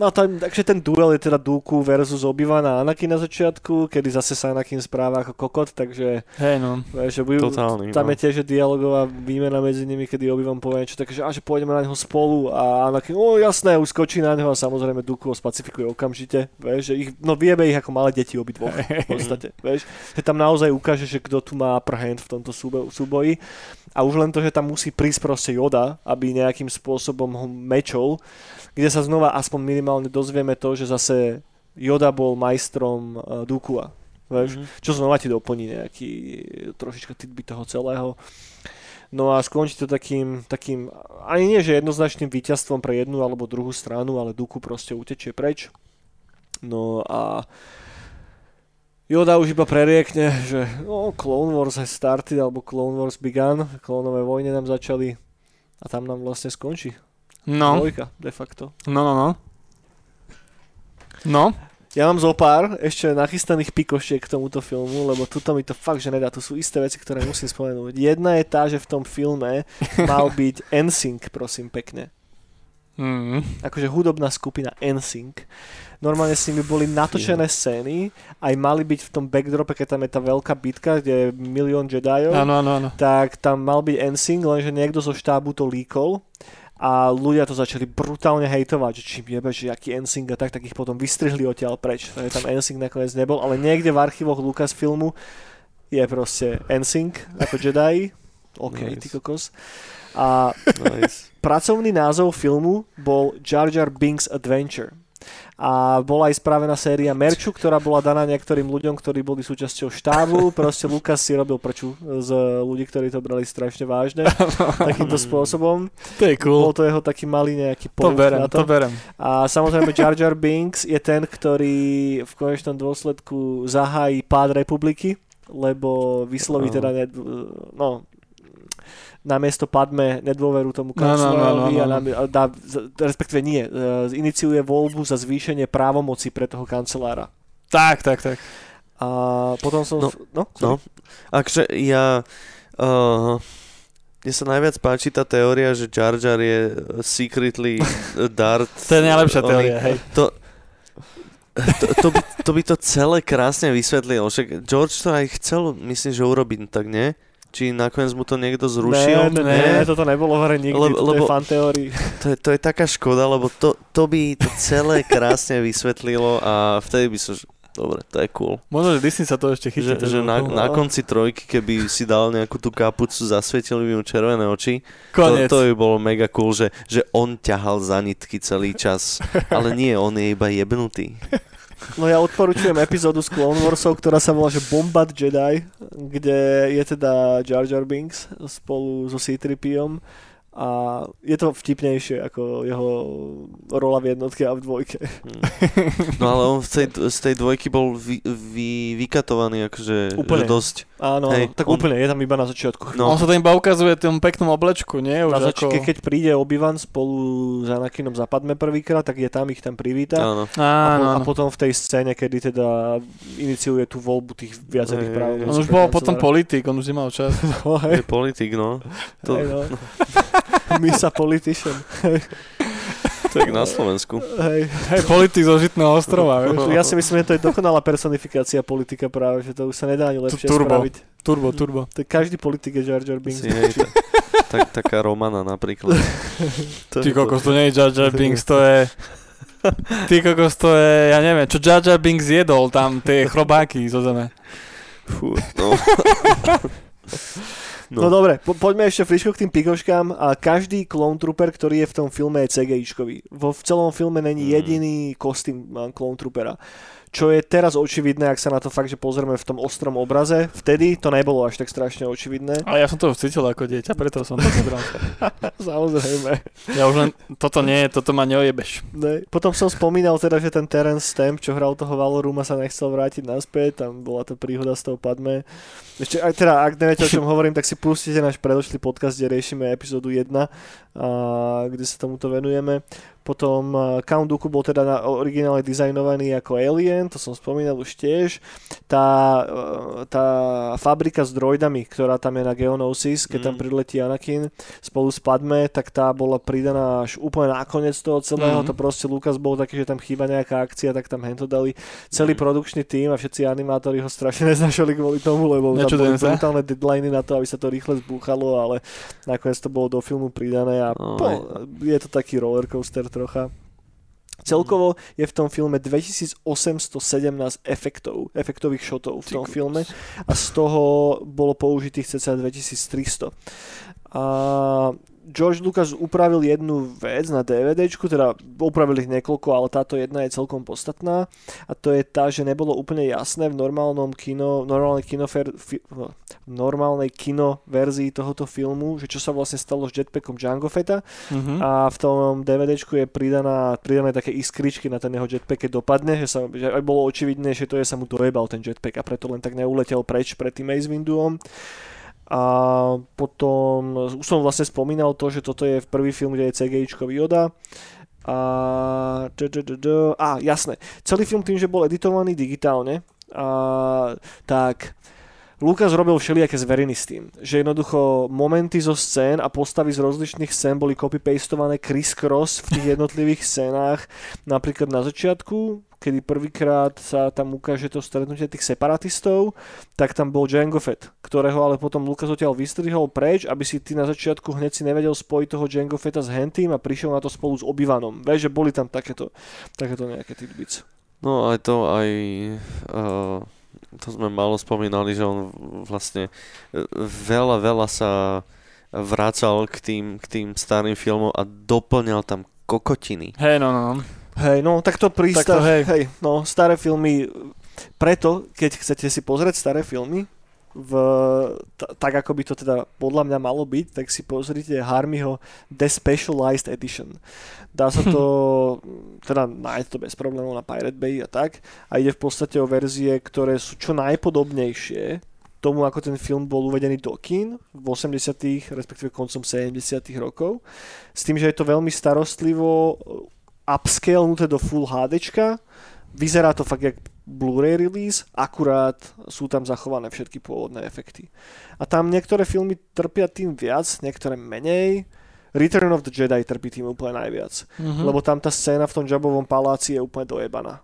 No tam, takže ten duel je teda Dooku versus Obi-Wan a Anakin na začiatku, kedy zase sa Anakin správa ako kokot, takže Hej no. vieš, že budú, Totálny, tam no. je tiež dialogová výmena medzi nimi, kedy Obi-Wan povie niečo také, že, a, že pôjdeme na neho spolu a Anakin, o jasné, už skočí na neho a samozrejme Dooku ho spacifikuje okamžite, vieš, že ich, no vieme ich ako malé deti obidvoch v podstate, vieš, že tam naozaj ukáže, že kto tu má upper hand v tomto súbo- súboji a už len to, že tam musí prísť proste Yoda, aby nejakým spôsobom ho mečol, kde sa znova aspoň minimálne dozvieme to, že zase Yoda bol majstrom uh, Dukua. Vieš, Mhm. čo znova ti doplní nejaký trošička tidbit toho celého. No a skončí to takým, takým, ani nie, že jednoznačným víťazstvom pre jednu alebo druhú stranu, ale Duku proste utečie preč. No a Yoda už iba preriekne, že no, Clone Wars has started, alebo Clone Wars began, klónové vojny nám začali a tam nám vlastne skončí. No, Dvojka, de facto. no, no, no. No, Ja mám zo pár ešte nachystaných pikošiek k tomuto filmu, lebo tuto mi to fakt, že nedá. Tu sú isté veci, ktoré musím spomenúť. Jedna je tá, že v tom filme mal byť NSYNC, prosím, pekne. mm, Akože hudobná skupina NSYNC. Normálne s nimi boli natočené scény, aj mali byť v tom backdrope, keď tam je tá veľká bitka, kde je milión Jediov áno, áno, áno. tak tam mal byť NSYNC, lenže niekto zo štábu to líkol a ľudia to začali brutálne hejtovať, že čím jebe, že aký NSYNC a tak, tak ich potom vystrihli odtiaľ preč. Takže tam NSYNC nakoniec nebol, ale niekde v archívoch Lucasfilmu je proste NSYNC ako Jedi. OK, Nice. ty kokos. A Nice. pracovný názov filmu bol Jar Jar Binks Adventure. A bola aj spravená séria merču, ktorá bola daná niektorým ľuďom, ktorí boli súčasťou štábu. Proste Lukas si robil prču z ľudí, ktorí to brali strašne vážne. takýmto spôsobom. To je Bol cool. to jeho taký malý nejaký To berem, na to berem. A samozrejme Jar Jar Binks je ten, ktorý v konečnom dôsledku zahájí pád republiky, lebo vysloví teda ne, no, namiesto Padme nedôveru tomu No, no, no, kanclerovi no, no, a, no. a dá, respektíve nie, e, iniciuje voľbu za zvýšenie právomoci pre toho kancelára. Tak, tak, tak. A potom som... No, no, No, akže ja... Uh, mne sa najviac páči tá teória, že Jar Jar je secretly Dart. To je najlepšia teória, hej. To, to, to, by, to by to celé krásne vysvetlilo. Však George to aj chcel, myslím, že urobiť, tak nie? Či nakoniec mu to niekto zrušil? Ne, ne, ne, toto nebolo v hre nikdy, Lebo- lebo- je fan teórii. To, je, to je taká škoda, lebo to, to by to celé krásne vysvetlilo a vtedy by som... Dobre, to je cool. Možno, že Disney sa to ešte chytí. Že, že na, na konci trojky, keby si dal nejakú tú kapucu, zasvietili by mu červené oči, to, Koniec. to by bolo mega cool, že, že on ťahal za nitky celý čas. Ale nie, on je iba jebnutý. No ja odporúčujem epizódu z Clone Warsov, ktorá sa volá že Bombard Jedi, kde je teda Jar Jar Binks spolu so C-3Pom a je to vtipnejšie ako jeho rola v jednotke a v dvojke. No ale on v tej, z tej dvojky bol vy, vy, vykatovaný akože Úplne. dosť. Áno, Hej, tak on- úplne, je tam iba na začiatku. No. On sa tam iba ukazuje tom peknom oblečku, nie? Už na začiatku, ako... keď príde Obi-Wan spolu s Anakinom zapadme prvýkrát, tak je tam, ich tam privíta. Áno. A, po, Áno, a potom v tej scéne, kedy teda iniciuje tú voľbu tých viacerých práv. On už bol potom politik, on už nemal čas. No, Je hej, politik, no. To, hej, no. Misa politician. jak na Slovensku. Hej. Hej, politik zo Žitného ostrova, vieš. Ja si myslím, že to je dokonalá personifikácia politika práve, že to už sa nedá ani lepšie turbo. spraviť. Turbo, turbo. To každý politik je Jar Jar Binks. Si, hej, ta, tak, taká Romana napríklad. To, Ty kokos, to nie je Jar Jar Binks, to je... Ty kokos, to je, ja neviem, čo Jar Jar Binks jedol tam, tie chrobáky zo zeme. Fú, no. No, no dobre, po, poďme ešte friško k tým pikoškám. A každý Clone Trooper, ktorý je v tom filme, je CGIčkový. Vo v celom filme není Mm. jediný kostým uh, Clone Troopera. Čo je teraz očividné, ak sa na to fakt, že pozrieme v tom ostrom obraze. Vtedy to nebolo až tak strašne očividné. Ale ja som to cítil ako dieťa, preto som to zobral. Samozrejme. Ja už len, toto nie, toto ma neojebeš. Ne. Potom som spomínal teda, že ten Terence Stamp, čo hral toho Valoruma, sa nechcel vrátiť naspäť, tam bola to príhoda s tou Padme. Ešte, ak, teda, ak neviete, o čom hovorím, tak si pustite náš predošlý podcast, kde riešime epizódu 1, a, kde sa tomuto venujeme. Potom uh, Count Dooku bol teda na, originálne dizajnovaný ako Alien, to som spomínal už tiež. Tá, uh, tá fabrika s droidami, ktorá tam je na Geonosis, keď tam Mm. priletí Anakin spolu s Padme, tak tá bola pridaná až úplne nakoniec toho celého. Mhm. To proste Lukas bol taký, že tam chýba nejaká akcia, tak tam hento dali celý Mhm. produkčný tým a všetci animátori ho strašne neznašali kvôli tomu, lebo tam boli brutálne deadliny na to, aby sa to rýchle zbúchalo, ale nakoniec to bolo do filmu pridané a No, po, je to taký rollercoaster trocha. Celkovo je v tom filme 2817 efektov, efektových shotov v Ty tom kokos. filme a z toho bolo použitých cca 2300. A George Lucas upravil jednu vec na DVDčku, teda upravil ich niekoľko, ale táto jedna je celkom podstatná a to je tá, že nebolo úplne jasné v normálnom kino, v normálnej kinofer, fi, normálnej kino verzii tohoto filmu, že čo sa vlastne stalo s jetpackom Jango Fetta Mhm. a v tom DVDčku je pridaná, pridané také iskričky na ten jeho jetpack, keď dopadne, že, sa, že aj bolo očividné, že to je sa mu dojebal ten jetpack a preto len tak neuletel preč pred tým Maze Winduom. A potom, už som vlastne spomínal to, že toto je v prvý film, kde je CGIčkový Yoda. A, a jasné, celý film tým, že bol editovaný digitálne, a, tak Lukas robil všelijaké zveriny s tým, že jednoducho momenty zo scén a postavy z rozličných scén boli copy-pastované criss-cross v tých jednotlivých scénách. Napríklad na začiatku, kedy prvýkrát sa tam ukáže to stretnutie tých separatistov, tak tam bol Jango Fett, ktorého ale potom Lukas odtiaľ vystrihol preč, aby si ty na začiatku hneď si nevedel spojiť toho Jango Fetta s Hentým a prišiel na to spolu s Obivanom. Vieš, že boli tam takéto, takéto nejaké tidbits. No aj to, aj... Uh, to sme málo spomínali, že on vlastne e, veľa, veľa sa vracal k tým, k tým starým filmom a doplňal tam kokotiny. Hej, no, no, no. Hej, no tak to Tak to prístav, hej. hej, no staré filmy, preto, keď chcete si pozrieť staré filmy, v, t- tak ako by to teda podľa mňa malo byť, tak si pozrite Harmyho The Specialized Edition. Dá sa to, teda nájsť to bez problémov na Pirate Bay a tak a ide v podstate o verzie, ktoré sú čo najpodobnejšie tomu, ako ten film bol uvedený do kín v 80 respektíve koncom 70 rokov. S tým, že je to veľmi starostlivo upscalenuté do Full HDčka. Vyzerá to fakt jak Blu-ray release, akurát sú tam zachované všetky pôvodné efekty. A tam niektoré filmy trpia tým viac, niektoré menej. Return of the Jedi trpí tým úplne najviac. Mhm. Lebo tam tá scéna v tom Jabovom paláci je úplne dojebaná.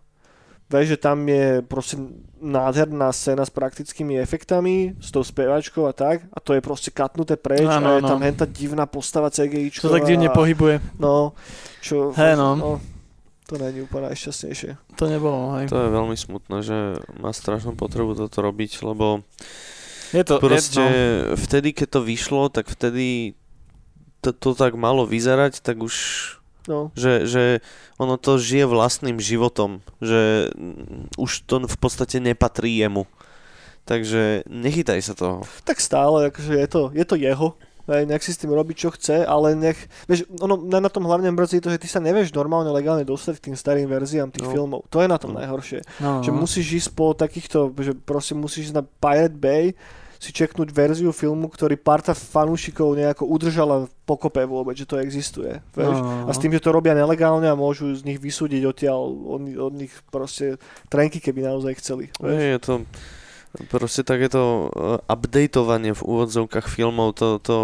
Vieš, že tam je proste nádherná scéna s praktickými efektami, s tou spevačkou a tak, a to je proste katnuté preč Áno, a je áno. tam henta divná postava CGI. Čo tak divne pohybuje. No, čo... Hej, no. To není úplne najšťastnejšie. To nebolo, hej. To je veľmi smutné, že má strašnú potrebu toto robiť, lebo Je to, proste je, vtedy, keď to vyšlo, tak vtedy to, to tak malo vyzerať, tak už No, že, že ono to žije vlastným životom, že už to v podstate nepatrí jemu. Takže nechytaj sa toho. tak stále, akože je to, je to jeho. Hej, nech si s tým robí, čo chce, ale nech... Vieš, ono, mňa na tom hlavne mrzí to, že ty sa nevieš normálne legálne dostať k tým starým verziám tých No. filmov. To je na tom No. najhoršie. no, Že no. musíš ísť po takýchto, že proste musíš ísť na Pirate Bay, si čeknúť verziu filmu, ktorý parta fanúšikov nejako udržala pokope vôbec, že to existuje. Vieš? No, A s tým, že to robia nelegálne a môžu z nich vysúdiť odtiaľ, od, od nich proste trenky, keby naozaj chceli. Vieš? Je, to proste takéto uh, updateovanie v úvodzovkách filmov, to, to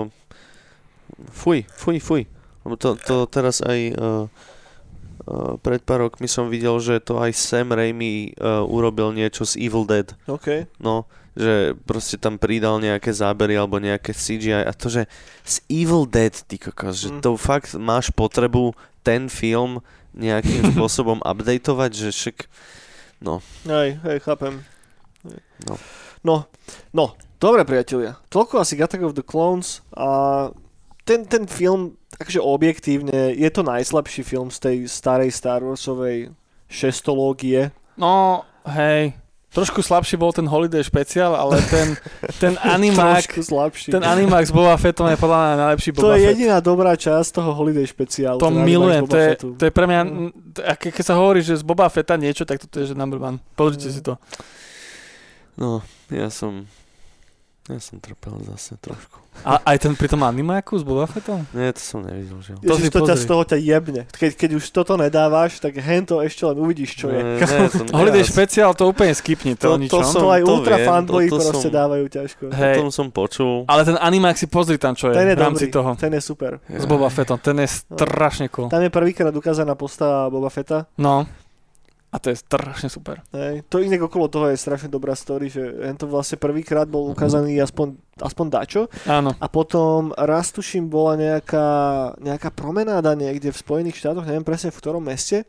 fuj, fuj, fuj. To, to teraz aj uh, uh, pred pár rokmi som videl, že to aj Sam Raimi uh, urobil niečo z Evil Dead. OK. No, že proste tam pridal nejaké zábery alebo nejaké CGI a to, že z Evil Dead, ty kokos, že Mm. to fakt máš potrebu ten film nejakým spôsobom updateovať, že však, no, Hej, hej, chápem. Hej. No. No, no, dobre priatelia. Toľko asi Attack of the Clones a ten, ten film, takže objektívne, je to najslabší film z tej starej Star Warsovej šestológie. no, hej. Trošku slabší bol ten Holiday špeciál, ale ten, ten animák, ten animák s Boba Fettom je podľa mňa najlepší to Boba je Fett. jediná dobrá časť toho Holiday špeciálu. To milujem, to je, Fettu. to je pre mňa, ke- keď sa hovorí, že z Boba Fetta niečo, tak toto je že number one. Pozrite Mm. si to. no, ja som, ja som trpel zase trošku. A aj ten pri tom animáku s Boba Fettom? Nie, to som nevidel, že Ježiš, to ťa z toho ťa jebne. Keď, keď už toto nedávaš, tak hento ešte len uvidíš, čo je. Ne, ne, to, Holiday špeciál to úplne skipni, to, To- to, to ničom. som- To aj to ultra viem, fanboy to- to proste som- dávajú ťažko. O Hej, tom som počul. ale ten animák si pozri tam, čo je Ten je v rámci dobrý, toho. ten je super. S Boba Fettom, ten je strašne cool. Tam je prvýkrát ukázaná postava Boba Fetta. No. A to je strašne super. Hej. To inak okolo toho je strašne dobrá story, že to vlastne prvýkrát bol ukázaný aspoň, aspoň dačo Áno. a potom raz tuším bola nejaká, nejaká promenáda niekde v Spojených štátoch, neviem presne v ktorom meste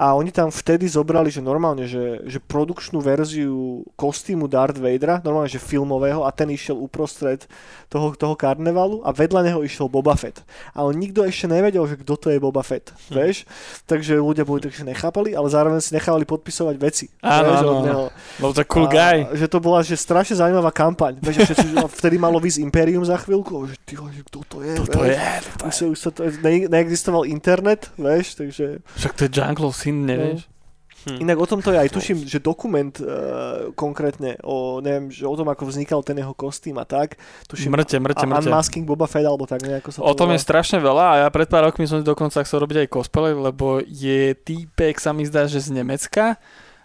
a oni tam vtedy zobrali, že normálne, že, že produkčnú verziu kostýmu Darth Vadera, normálne, že filmového a ten išiel uprostred toho, toho karnevalu a vedľa neho išiel Boba Fett. A on nikto ešte nevedel, že kto to je Boba Fett, Hm. vieš? Takže ľudia boli takže nechápali, ale zároveň si nechávali podpisovať veci. Áno, áno, áno. Bol to cool A guy. Že to bola že strašne zaujímavá kampaň. Vieš, že všetci, vtedy malo výsť Imperium za chvíľku, že ty, kto to je? Toto vieš? je, toto Už, je. už sa to, ne, neexistoval internet, vieš, takže... Však to je Jungle syn, nevieš? Hm. Inak o tomto je aj tuším, že dokument uh, konkrétne o, neviem, že o tom, ako vznikal ten jeho kostým a tak. Tuším, mŕte, a- mŕte. Unmasking Boba Fett, alebo tak nejako sa O tom volá. je strašne veľa a ja pred pár rokmi som si dokonca chcel robiť aj cosplay, lebo je týpek, sa mi zdá, že z Nemecka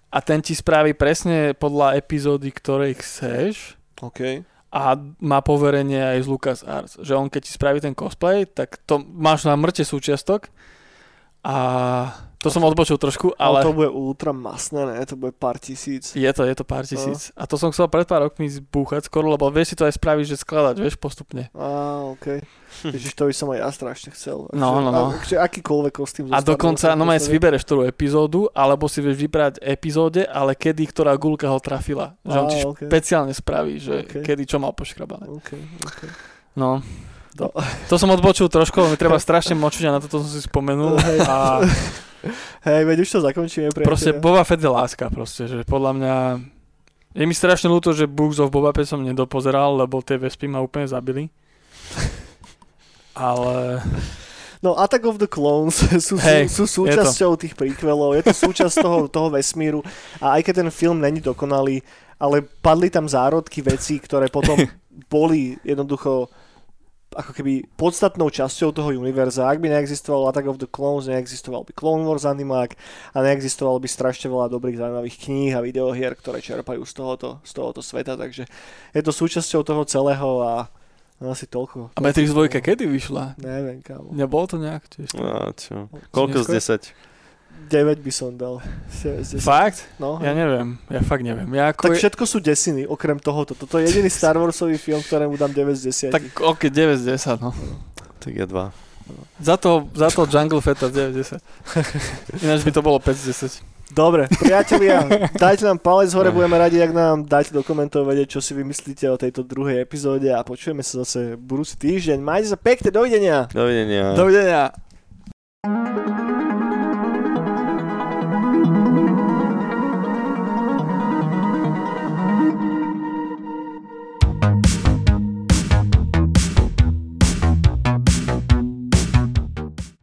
a ten ti spraví presne podľa epizódy, ktorej chceš OK. A má poverenie aj z Lucas Arts, že on keď ti spraví ten cosplay, tak to máš na mŕte súčiastok a to som odbočil trošku, Ale... ale to bude ultra masné, ne? To bude pár tisíc. je to, je to pár tisíc. A to som chcel pred pár rokmi zbúchať skoro, lebo vieš si to aj spraviť, že skladať, vieš, postupne. Á, OK. Ježiš, to by som aj ja strašne chcel. No, no, no. Akže, akýkoľvek kostým. A dokonca, no si postaviť. vybereš ktorú epizódu, alebo si vieš vybrať epizóde, ale kedy ktorá gulka ho trafila. Že on Á, ti OK. špeciálne spraví, že OK. kedy čo mal poškrabané. OK, OK. No, To, to som odbočil trošku, mi treba strašne močiť a na toto som si spomenul. A Hej, veď už to zakončíme. proste priatelia. Boba Fett je láska proste, že podľa mňa je mi strašne ľúto, že Books of Boba Fett som nedopozeral, lebo tie vespy ma úplne zabili. Ale No Attack of the Clones sú, Hej, sú, sú súčasťou tých prequelov, je to súčasť toho, toho vesmíru a aj keď ten film není dokonalý, ale padli tam zárodky vecí, ktoré potom boli jednoducho ako keby podstatnou časťou toho univerza. Ak by neexistoval Attack of the Clones, neexistoval by Clone Wars animák a neexistovalo by strašne veľa dobrých zaujímavých kníh a videohier, ktoré čerpajú z tohoto, z tohoto sveta, takže je to súčasťou toho celého a no, asi toľko. a Matrix 2 kedy vyšla? Neviem, kámo. Nebolo to nejak tiež? No, čo? Koľko z Neskôr? 10? 9 by som dal. 9 z 10. Fakt? No, Ja neviem, ja fakt neviem. Ja ako tak je- všetko sú desiny, okrem tohoto. Toto je jediný Star Warsový film, ktorému dám 9 z 10. Tak ok, 9 z 10, no. Tak je 2. Za to, za to Jungle Feta 9 z 10. Ináč by to bolo 5 z 10. Dobre, priatelia, dajte nám palec hore, budeme radi, ak nám dáte do komentov vedieť, čo si vymyslíte o tejto druhej epizóde a počujeme sa zase budúci týždeň. Majte sa pekne, dovidenia! Dovidenia. Dovidenia.